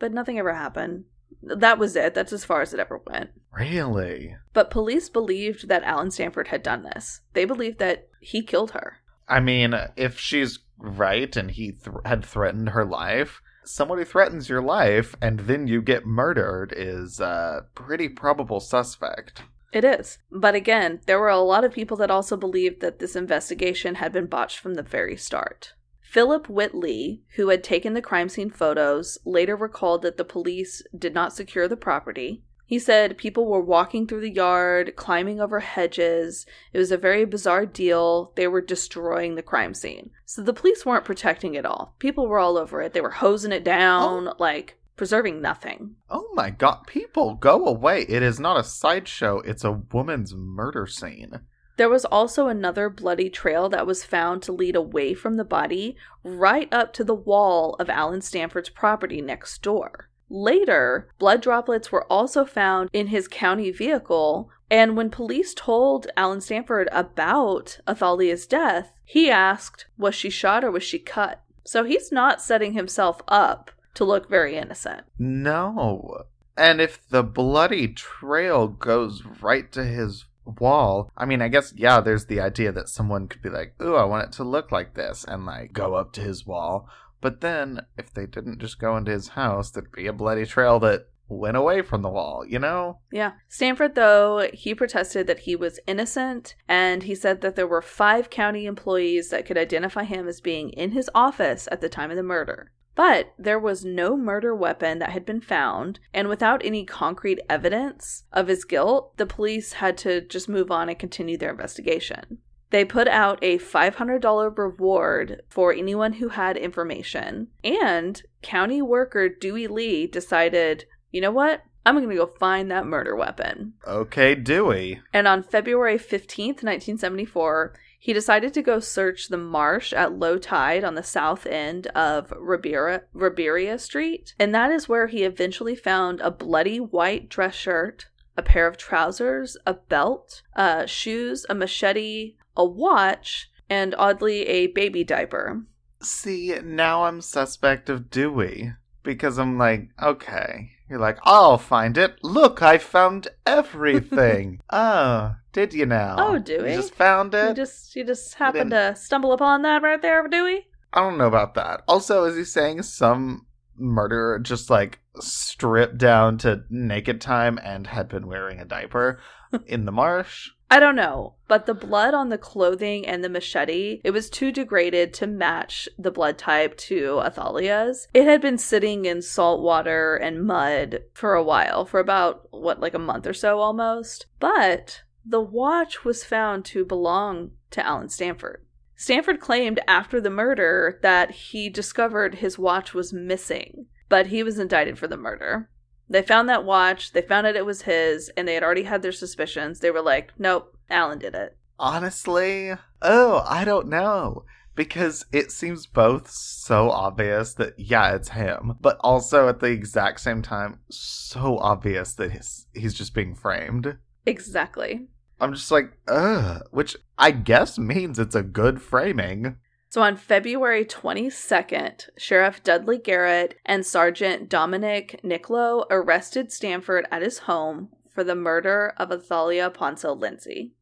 But nothing ever happened. That was it. That's as far as it ever went. Really? But police believed that Alan Stanford had done this. They believed that he killed her. I mean, if she's right and he th- had threatened her life, somebody threatens your life and then you get murdered is a pretty probable suspect. It is. But again, there were a lot of people that also believed that this investigation had been botched from the very start. Philip Whitley, who had taken the crime scene photos, later recalled that the police did not secure the property. He said people were walking through the yard, climbing over hedges. It was a very bizarre deal. They were destroying the crime scene. So the police weren't protecting it all. People were all over it. They were hosing it down, oh. like preserving nothing. Oh my god, people, go away. It is not a sideshow, it's a woman's murder scene. There was also another bloody trail that was found to lead away from the body right up to the wall of Alan Stanford's property next door. Later, blood droplets were also found in his county vehicle, and when police told Alan Stanford about Athalia's death, he asked, Was she shot or was she cut? So he's not setting himself up to look very innocent. No. And if the bloody trail goes right to his wall, I mean, I guess, yeah, there's the idea that someone could be like, ooh, I want it to look like this, and like go up to his wall. But then, if they didn't just go into his house, there'd be a bloody trail that went away from the wall, you know? Yeah. Stanford, though, he protested that he was innocent, and he said that there were five county employees that could identify him as being in his office at the time of the murder. But there was no murder weapon that had been found, and without any concrete evidence of his guilt, the police had to just move on and continue their investigation. They put out a $500 reward for anyone who had information. And county worker Dewey Lee decided, you know what? I'm going to go find that murder weapon. Okay, Dewey. And on February 15th, 1974, he decided to go search the marsh at low tide on the south end of Riberia Street. And that is where he eventually found a bloody white dress shirt, a pair of trousers, a belt, uh, shoes, a machete, a watch, and oddly, a baby diaper. See, now I'm suspect of Dewey. Because I'm like, okay. You're like, I'll find it. Look, I found everything. [laughs] oh, did you now? Oh, Dewey. You just found it? You just you just happened to stumble upon that right there, Dewey. I don't know about that. Also, is he saying some murderer just like stripped down to naked time and had been wearing a diaper [laughs] in the marsh? I don't know, but the blood on the clothing and the machete, it was too degraded to match the blood type to Athalia's. It had been sitting in salt water and mud for a while, for about, what, like a month or so almost. But the watch was found to belong to Alan Stanford. Stanford claimed after the murder that he discovered his watch was missing, but he was indicted for the murder. They found that watch, they found out it was his, and they had already had their suspicions. They were like, nope, Alan did it. Honestly, oh, I don't know. Because it seems both so obvious that, yeah, it's him, but also at the exact same time, so obvious that he's, he's just being framed. Exactly. I'm just like, ugh, which I guess means it's a good framing. So on February 22nd, Sheriff Dudley Garrett and Sergeant Dominic Nicolo arrested Stanford at his home for the murder of Athalia Ponsell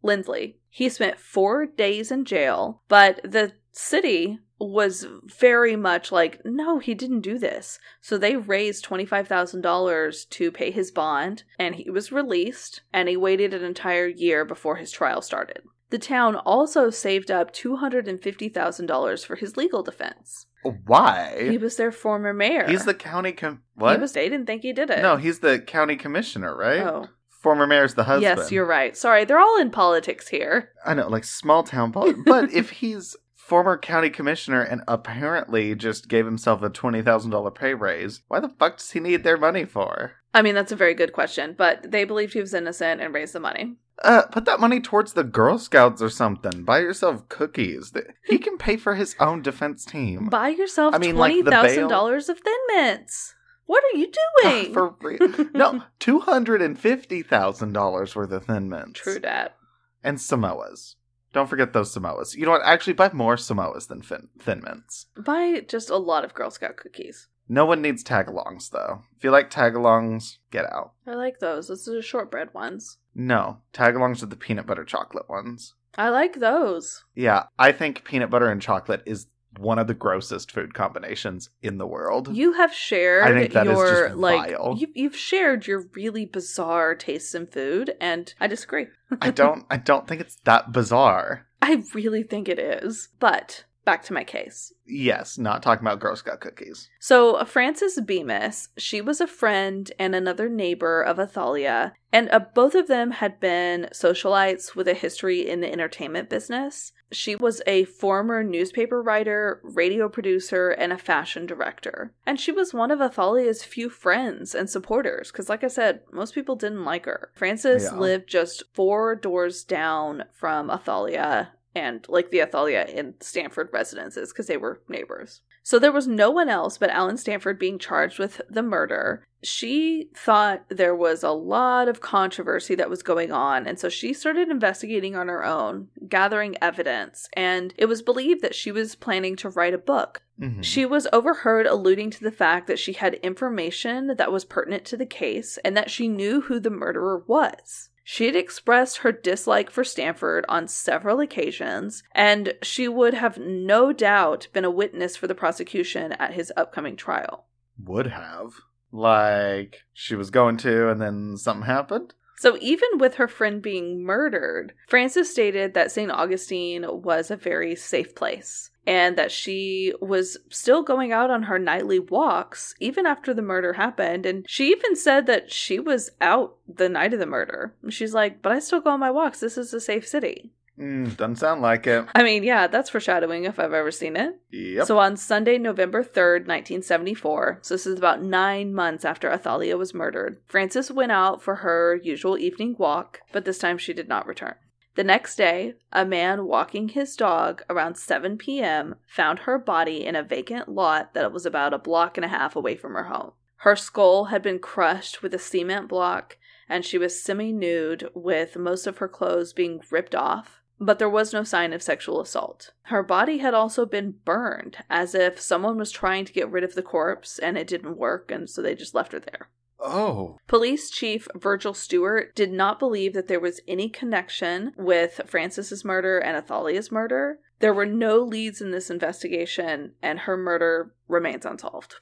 Lindsley. He spent four days in jail, but the city was very much like, no, he didn't do this. So they raised $25,000 to pay his bond, and he was released, and he waited an entire year before his trial started. The town also saved up $250,000 for his legal defense. Why? He was their former mayor. He's the county com- what? He was. They didn't think he did it. No, he's the county commissioner, right? Oh, Former mayor's the husband. yes, you're right. Sorry, they're all in politics here. I know, like small town politics. [laughs] but if he's former county commissioner and apparently just gave himself a twenty thousand dollar pay raise, why the fuck does he need their money for? I mean, that's a very good question, but they believed he was innocent and raised the money. Uh, put that money towards the Girl Scouts or something. Buy yourself cookies. He can pay for his own defense team. Buy yourself I mean, twenty like thousand dollars of Thin Mints. What are you doing? [laughs] for real. No, two hundred and fifty thousand dollars worth of Thin Mints. True dat. And Samoas. Don't forget those Samoas. You know what? Actually, buy more Samoas than fin- Thin Mints. Buy just a lot of Girl Scout cookies. No one needs tagalongs, though. If you like tagalongs, get out. I like those. Those are the shortbread ones. No, tagalongs are the peanut butter chocolate ones. I like those. Yeah, I think peanut butter and chocolate is one of the grossest food combinations in the world. You have shared I think that is your just like vile. you, you've shared your really bizarre tastes in food, and I disagree. [laughs] I don't I don't think it's that bizarre. I really think it is. But back to my case. Yes, not talking about Girl Scout cookies. So, Frances Bemis, she was a friend and another neighbor of Athalia, and uh, both of them had been socialites with a history in the entertainment business. She was a former newspaper writer, radio producer, and a fashion director. And she was one of Athalia's few friends and supporters, because, like I said, most people didn't like her. Frances Yeah. lived just four doors down from Athalia and like the Athalia in Stanford residences because they were neighbors. So there was no one else but Alan Stanford being charged with the murder. She thought there was a lot of controversy that was going on, and so she started investigating on her own, gathering evidence, and it was believed that she was planning to write a book. Mhm. She was overheard alluding to the fact that she had information that was pertinent to the case and that she knew who the murderer was. She had expressed her dislike for Stanford on several occasions, and she would have no doubt been a witness for the prosecution at his upcoming trial. Would have. Like, she was going to, and then something happened? So, even with her friend being murdered, Frances stated that St. Augustine was a very safe place and that she was still going out on her nightly walks even after the murder happened. And she even said that she was out the night of the murder. She's like, But I still go on my walks. This is a safe city. Mm, doesn't sound like it. I mean, yeah, that's foreshadowing if I've ever seen it. Yep. So on Sunday, November 3rd, 1974, so this is about nine months after Athalia was murdered, Frances went out for her usual evening walk, but this time she did not return. The next day, a man walking his dog around 7 p.m. found her body in a vacant lot that was about a block and a half away from her home. Her skull had been crushed with a cement block, and she was semi nude, with most of her clothes being ripped off but there was no sign of sexual assault. Her body had also been burned, as if someone was trying to get rid of the corpse and it didn't work, and so they just left her there. Oh. Police Chief Virgil Stewart did not believe that there was any connection with Frances's murder and Athalia's murder. There were no leads in this investigation, and her murder remains unsolved.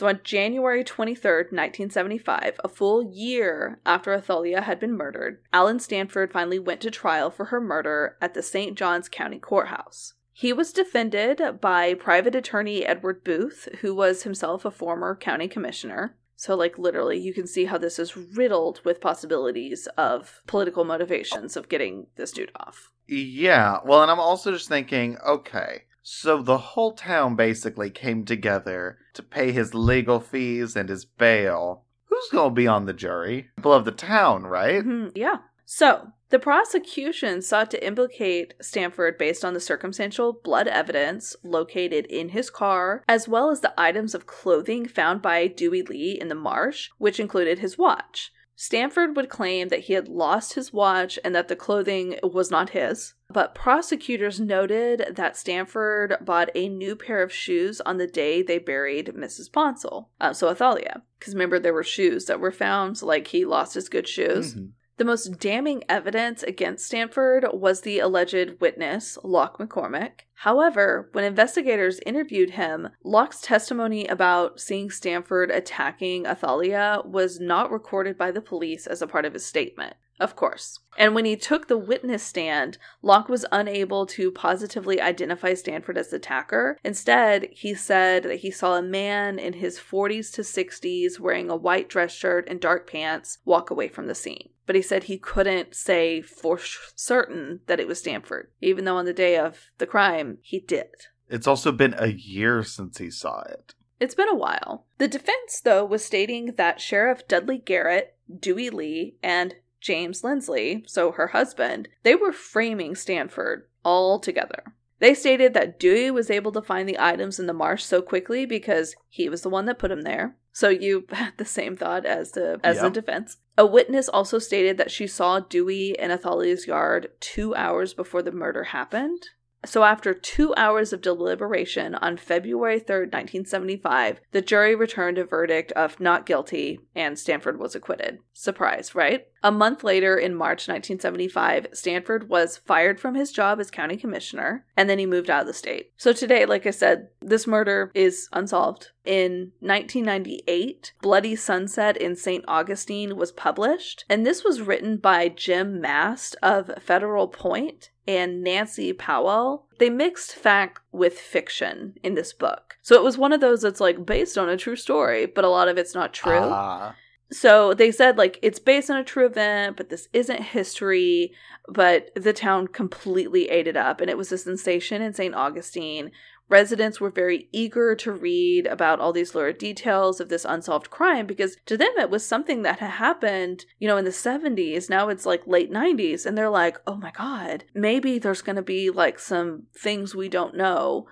So on January 23rd, 1975, a full year after Athalia had been murdered, Alan Stanford finally went to trial for her murder at the St. Johns County Courthouse. He was defended by private attorney Edward Booth, who was himself a former county commissioner. So, like, literally, you can see how this is riddled with possibilities of political motivations of getting this dude off. Yeah. Well, and I'm also just thinking, okay, so the whole town basically came together to pay his legal fees and his bail. Who's going to be on the jury? People of the town, right? Mm-hmm. Yeah. So, the prosecution sought to implicate Stanford based on the circumstantial blood evidence located in his car, as well as the items of clothing found by Dewey Lee in the marsh, which included his watch. Stanford would claim that he had lost his watch and that the clothing was not his. But prosecutors noted that Stanford bought a new pair of shoes on the day they buried Mrs. Ponsell, uh, so Athalia. Because remember, there were shoes that were found, so like he lost his good shoes. Mm-hmm. The most damning evidence against Stanford was the alleged witness, Locke McCormick. However, when investigators interviewed him, Locke's testimony about seeing Stanford attacking Athalia was not recorded by the police as a part of his statement. Of course. And when he took the witness stand, Locke was unable to positively identify Stanford as the attacker. Instead, he said that he saw a man in his 40s to 60s wearing a white dress shirt and dark pants walk away from the scene. But he said he couldn't say for certain that it was Stanford, even though on the day of the crime, he did. It's also been a year since he saw it. It's been a while. The defense, though, was stating that Sheriff Dudley Garrett, Dewey Lee, and James Lindsley, so her husband, they were framing Stanford all together. They stated that Dewey was able to find the items in the marsh so quickly because he was the one that put them there. So you [laughs] had the same thought as the as the defense. A witness also stated that she saw Dewey in Athalia's yard two hours before the murder happened. So after two hours of deliberation on February 3rd, 1975, the jury returned a verdict of not guilty and Stanford was acquitted. Surprise, right? A month later, in March 1975, Stanford was fired from his job as county commissioner and then he moved out of the state. So today, like I said, this murder is unsolved. In 1998, Bloody Sunset in St. Augustine was published, and this was written by Jim Mast of Federal Point and Nancy Powell. They mixed fact with fiction in this book. So it was one of those that's like based on a true story, but a lot of it's not true. Ah. So they said like it's based on a true event, but this isn't history. But the town completely ate it up, and it was a sensation in St. Augustine. Residents were very eager to read about all these lurid details of this unsolved crime because to them it was something that had happened, you know, in the 70s. Now it's like late 90s, and they're like, oh my God, maybe there's going to be like some things we don't know.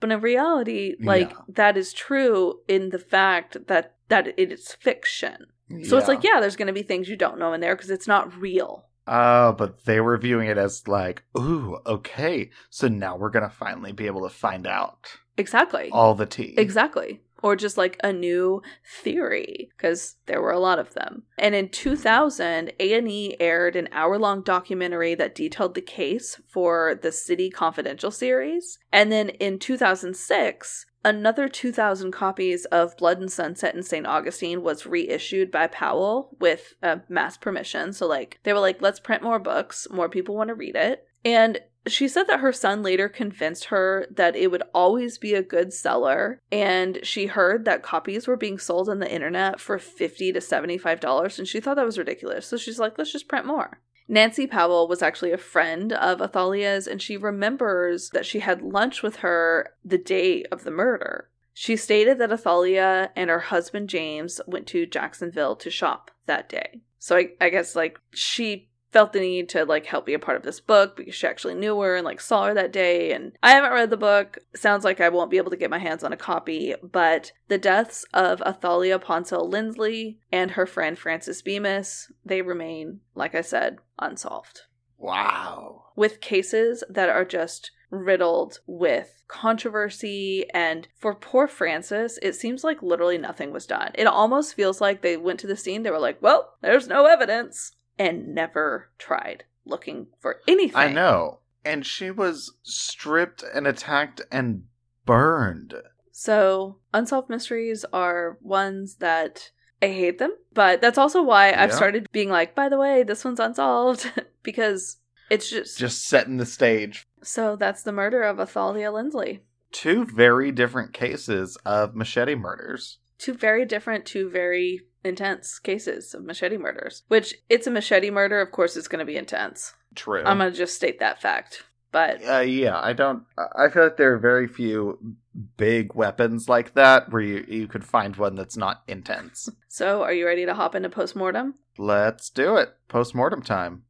But in reality, like Yeah. that is true in the fact that that it is fiction. So it's like, yeah, there's going to be things you don't know in there because it's not real. Oh, but they were viewing it as like, ooh, okay. So now we're gonna finally be able to find out Exactly. all the tea. Exactly. Or just like a new theory because there were a lot of them. And in 2000, A&E aired an hour-long documentary that detailed the case for the City Confidential series. And then in 2006, another 2000 copies of Bloody Sunset in St. Augustine was reissued by Powell with uh, Mast permission. So like they were like let's print more books, more people want to read it. And she said that her son later convinced her that it would always be a good seller, and she heard that copies were being sold on the internet for 50 to $75, and she thought that was ridiculous. So she's like, let's just print more. Nancy Powell was actually a friend of Athalia's, and she remembers that she had lunch with her the day of the murder. She stated that Athalia and her husband James went to Jacksonville to shop that day. So I, I guess like she felt the need to like help be a part of this book because she actually knew her and like saw her that day and I haven't read the book. Sounds like I won't be able to get my hands on a copy, but the deaths of Athalia Ponsell Lindsley and her friend Frances Bemis, they remain, like I said, unsolved. Wow. With cases that are just riddled with controversy and for poor Frances, it seems like literally nothing was done. It almost feels like they went to the scene, they were like, "Well, there's no evidence." And never tried looking for anything. I know. And she was stripped and attacked and burned. So, unsolved mysteries are ones that I hate them, but that's also why I've Yeah. started being like, by the way, this one's unsolved [laughs] because it's just Just setting the stage. so that's the murder of Athalia Lindsley. Two very different cases of machete murders. Two very different, two very intense cases of machete murders. Which it's a machete murder, of course it's going to be intense. True. I'm going to just state that fact. But Uh, yeah, I don't. I feel like there are very few big weapons like that where you, you could find one that's not intense. [laughs] so are you ready to hop into postmortem? Let's do it. Post mortem time.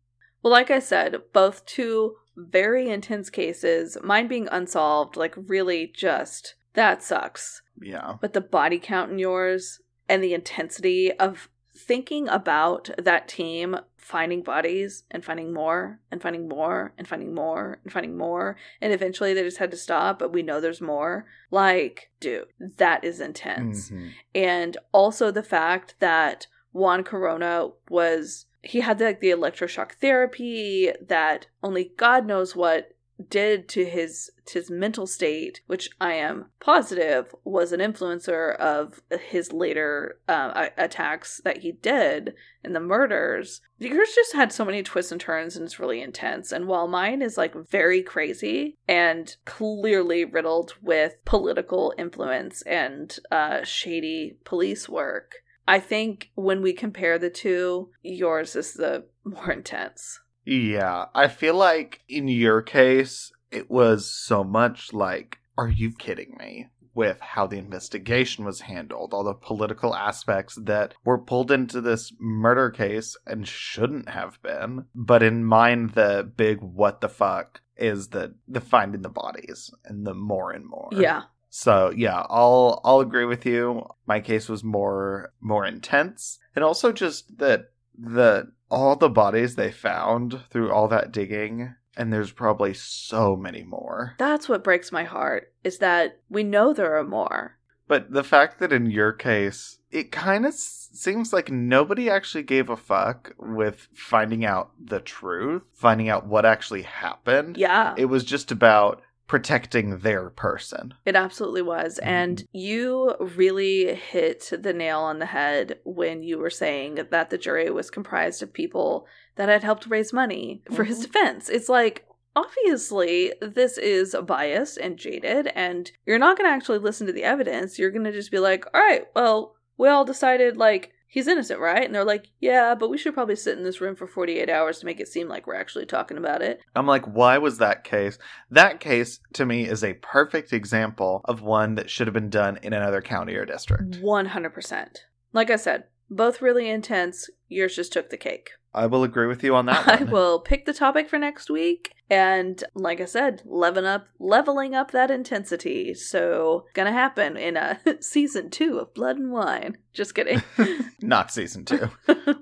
Well, like I said, both two very intense cases, mine being unsolved, like really just that sucks. Yeah. But the body count in yours and the intensity of thinking about that team finding bodies and finding more and finding more and finding more and finding more and eventually they just had to stop but we know there's more like dude that is intense Mhm. and also the fact that Juan Corona was he had like the electroshock therapy that only God knows what did to his to his mental state, which I am positive was an influencer of his later uh, attacks that he did and the murders. Yours just had so many twists and turns, and it's really intense. And while mine is like very crazy and clearly riddled with political influence and uh, shady police work, I think when we compare the two, yours is the more intense. Yeah, I feel like in your case, it was so much like, are you kidding me? With how the investigation was handled, all the political aspects that were pulled into this murder case and shouldn't have been. But in mine, the big what the fuck is the the finding the bodies and the more and more. Yeah. So yeah, I'll I'll agree with you. My case was more more intense, and also just that the all the bodies they found through all that digging, and there's probably so many more. That's what breaks my heart is that we know there are more. But the fact that in your case, it kind of s- seems like nobody actually gave a fuck with finding out the truth, finding out what actually happened. Yeah. It was just about protecting their person. It absolutely was. Mhm. And you really hit the nail on the head when you were saying that the jury was comprised of people that had helped raise money for his Mhm. defense. It's like, obviously, this is biased and jaded, and you're not going to actually listen to the evidence. You're going to just be like, all right, well, we all decided, like, he's innocent, right? And they're like, yeah, but we should probably sit in this room for 48 hours to make it seem like we're actually talking about it. I'm like, why was that case? That case to me is a perfect example of one that should have been done in another county or district. 100%. Like I said, both really intense. Yours just took the cake. I will agree with you on that I one. [laughs] will pick the topic for next week. And like I said, leveling up leveling up that intensity. So gonna happen in a [laughs] season two of Blood and Wine. Just kidding. [laughs] Not season two.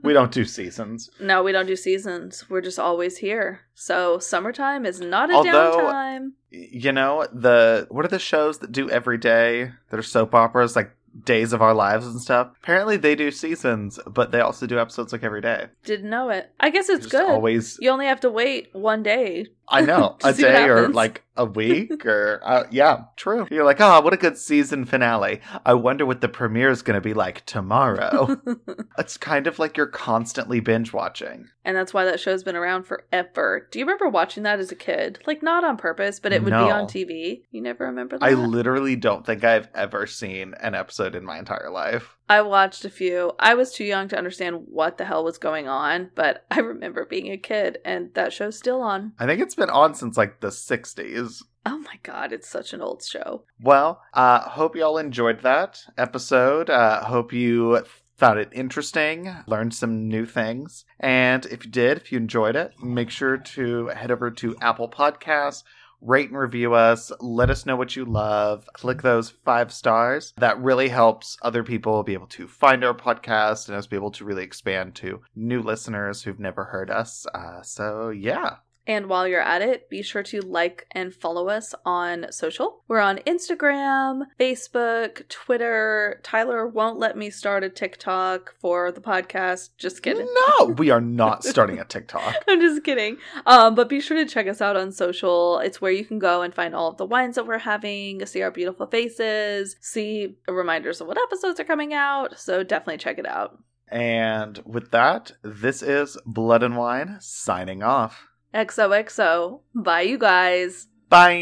We don't do seasons. no, we don't do seasons. We're just always here. So summertime is not a Although- downtime. You know, the what are the shows that do every day that are soap operas like Days of Our Lives and stuff? Apparently they do seasons, but they also do episodes like every day. Didn't know it. I guess it's Just good. Always You only have to wait one day. I know. [laughs] A day or like a [laughs] week or uh, yeah, true. You're like, "Oh, what a good season finale. I wonder what the premiere is going to be like tomorrow." [laughs] it's kind of like you're constantly binge watching. and that's why that show's been around forever. Do you remember watching that as a kid? Like not on purpose, but it would be on TV. You never remember that? I literally don't think I've ever seen an episode in my entire life. I watched a few. I was too young to understand what the hell was going on, but [laughs] I remember being a kid and that show's still on. I think it's been on since like the 60s. Oh my god, it's such an old show. Well, uh, hope y'all enjoyed that episode. Uh, hope you found it interesting, learned some new things. And if you did, if you enjoyed it, make sure to head over to Apple Podcasts, rate and review us, let us know what you love, click those five stars. That really helps other people be able to find our podcast and us be able to really expand to new listeners who've never heard us. Uh, so, yeah. And while you're at it, be sure to like and follow us on social. We're on Instagram, Facebook, Twitter. Tyler won't let me start a TikTok for the podcast. Just kidding. No, we are not starting a TikTok. [laughs] I'm just kidding. Um, but be sure to check us out on social. It's where you can go and find all of the wines that we're having, see our beautiful faces, see reminders of what episodes are coming out. So definitely check it out. And with that, this is Blood and Wine signing off. XOXO. Bye, you guys. Bye.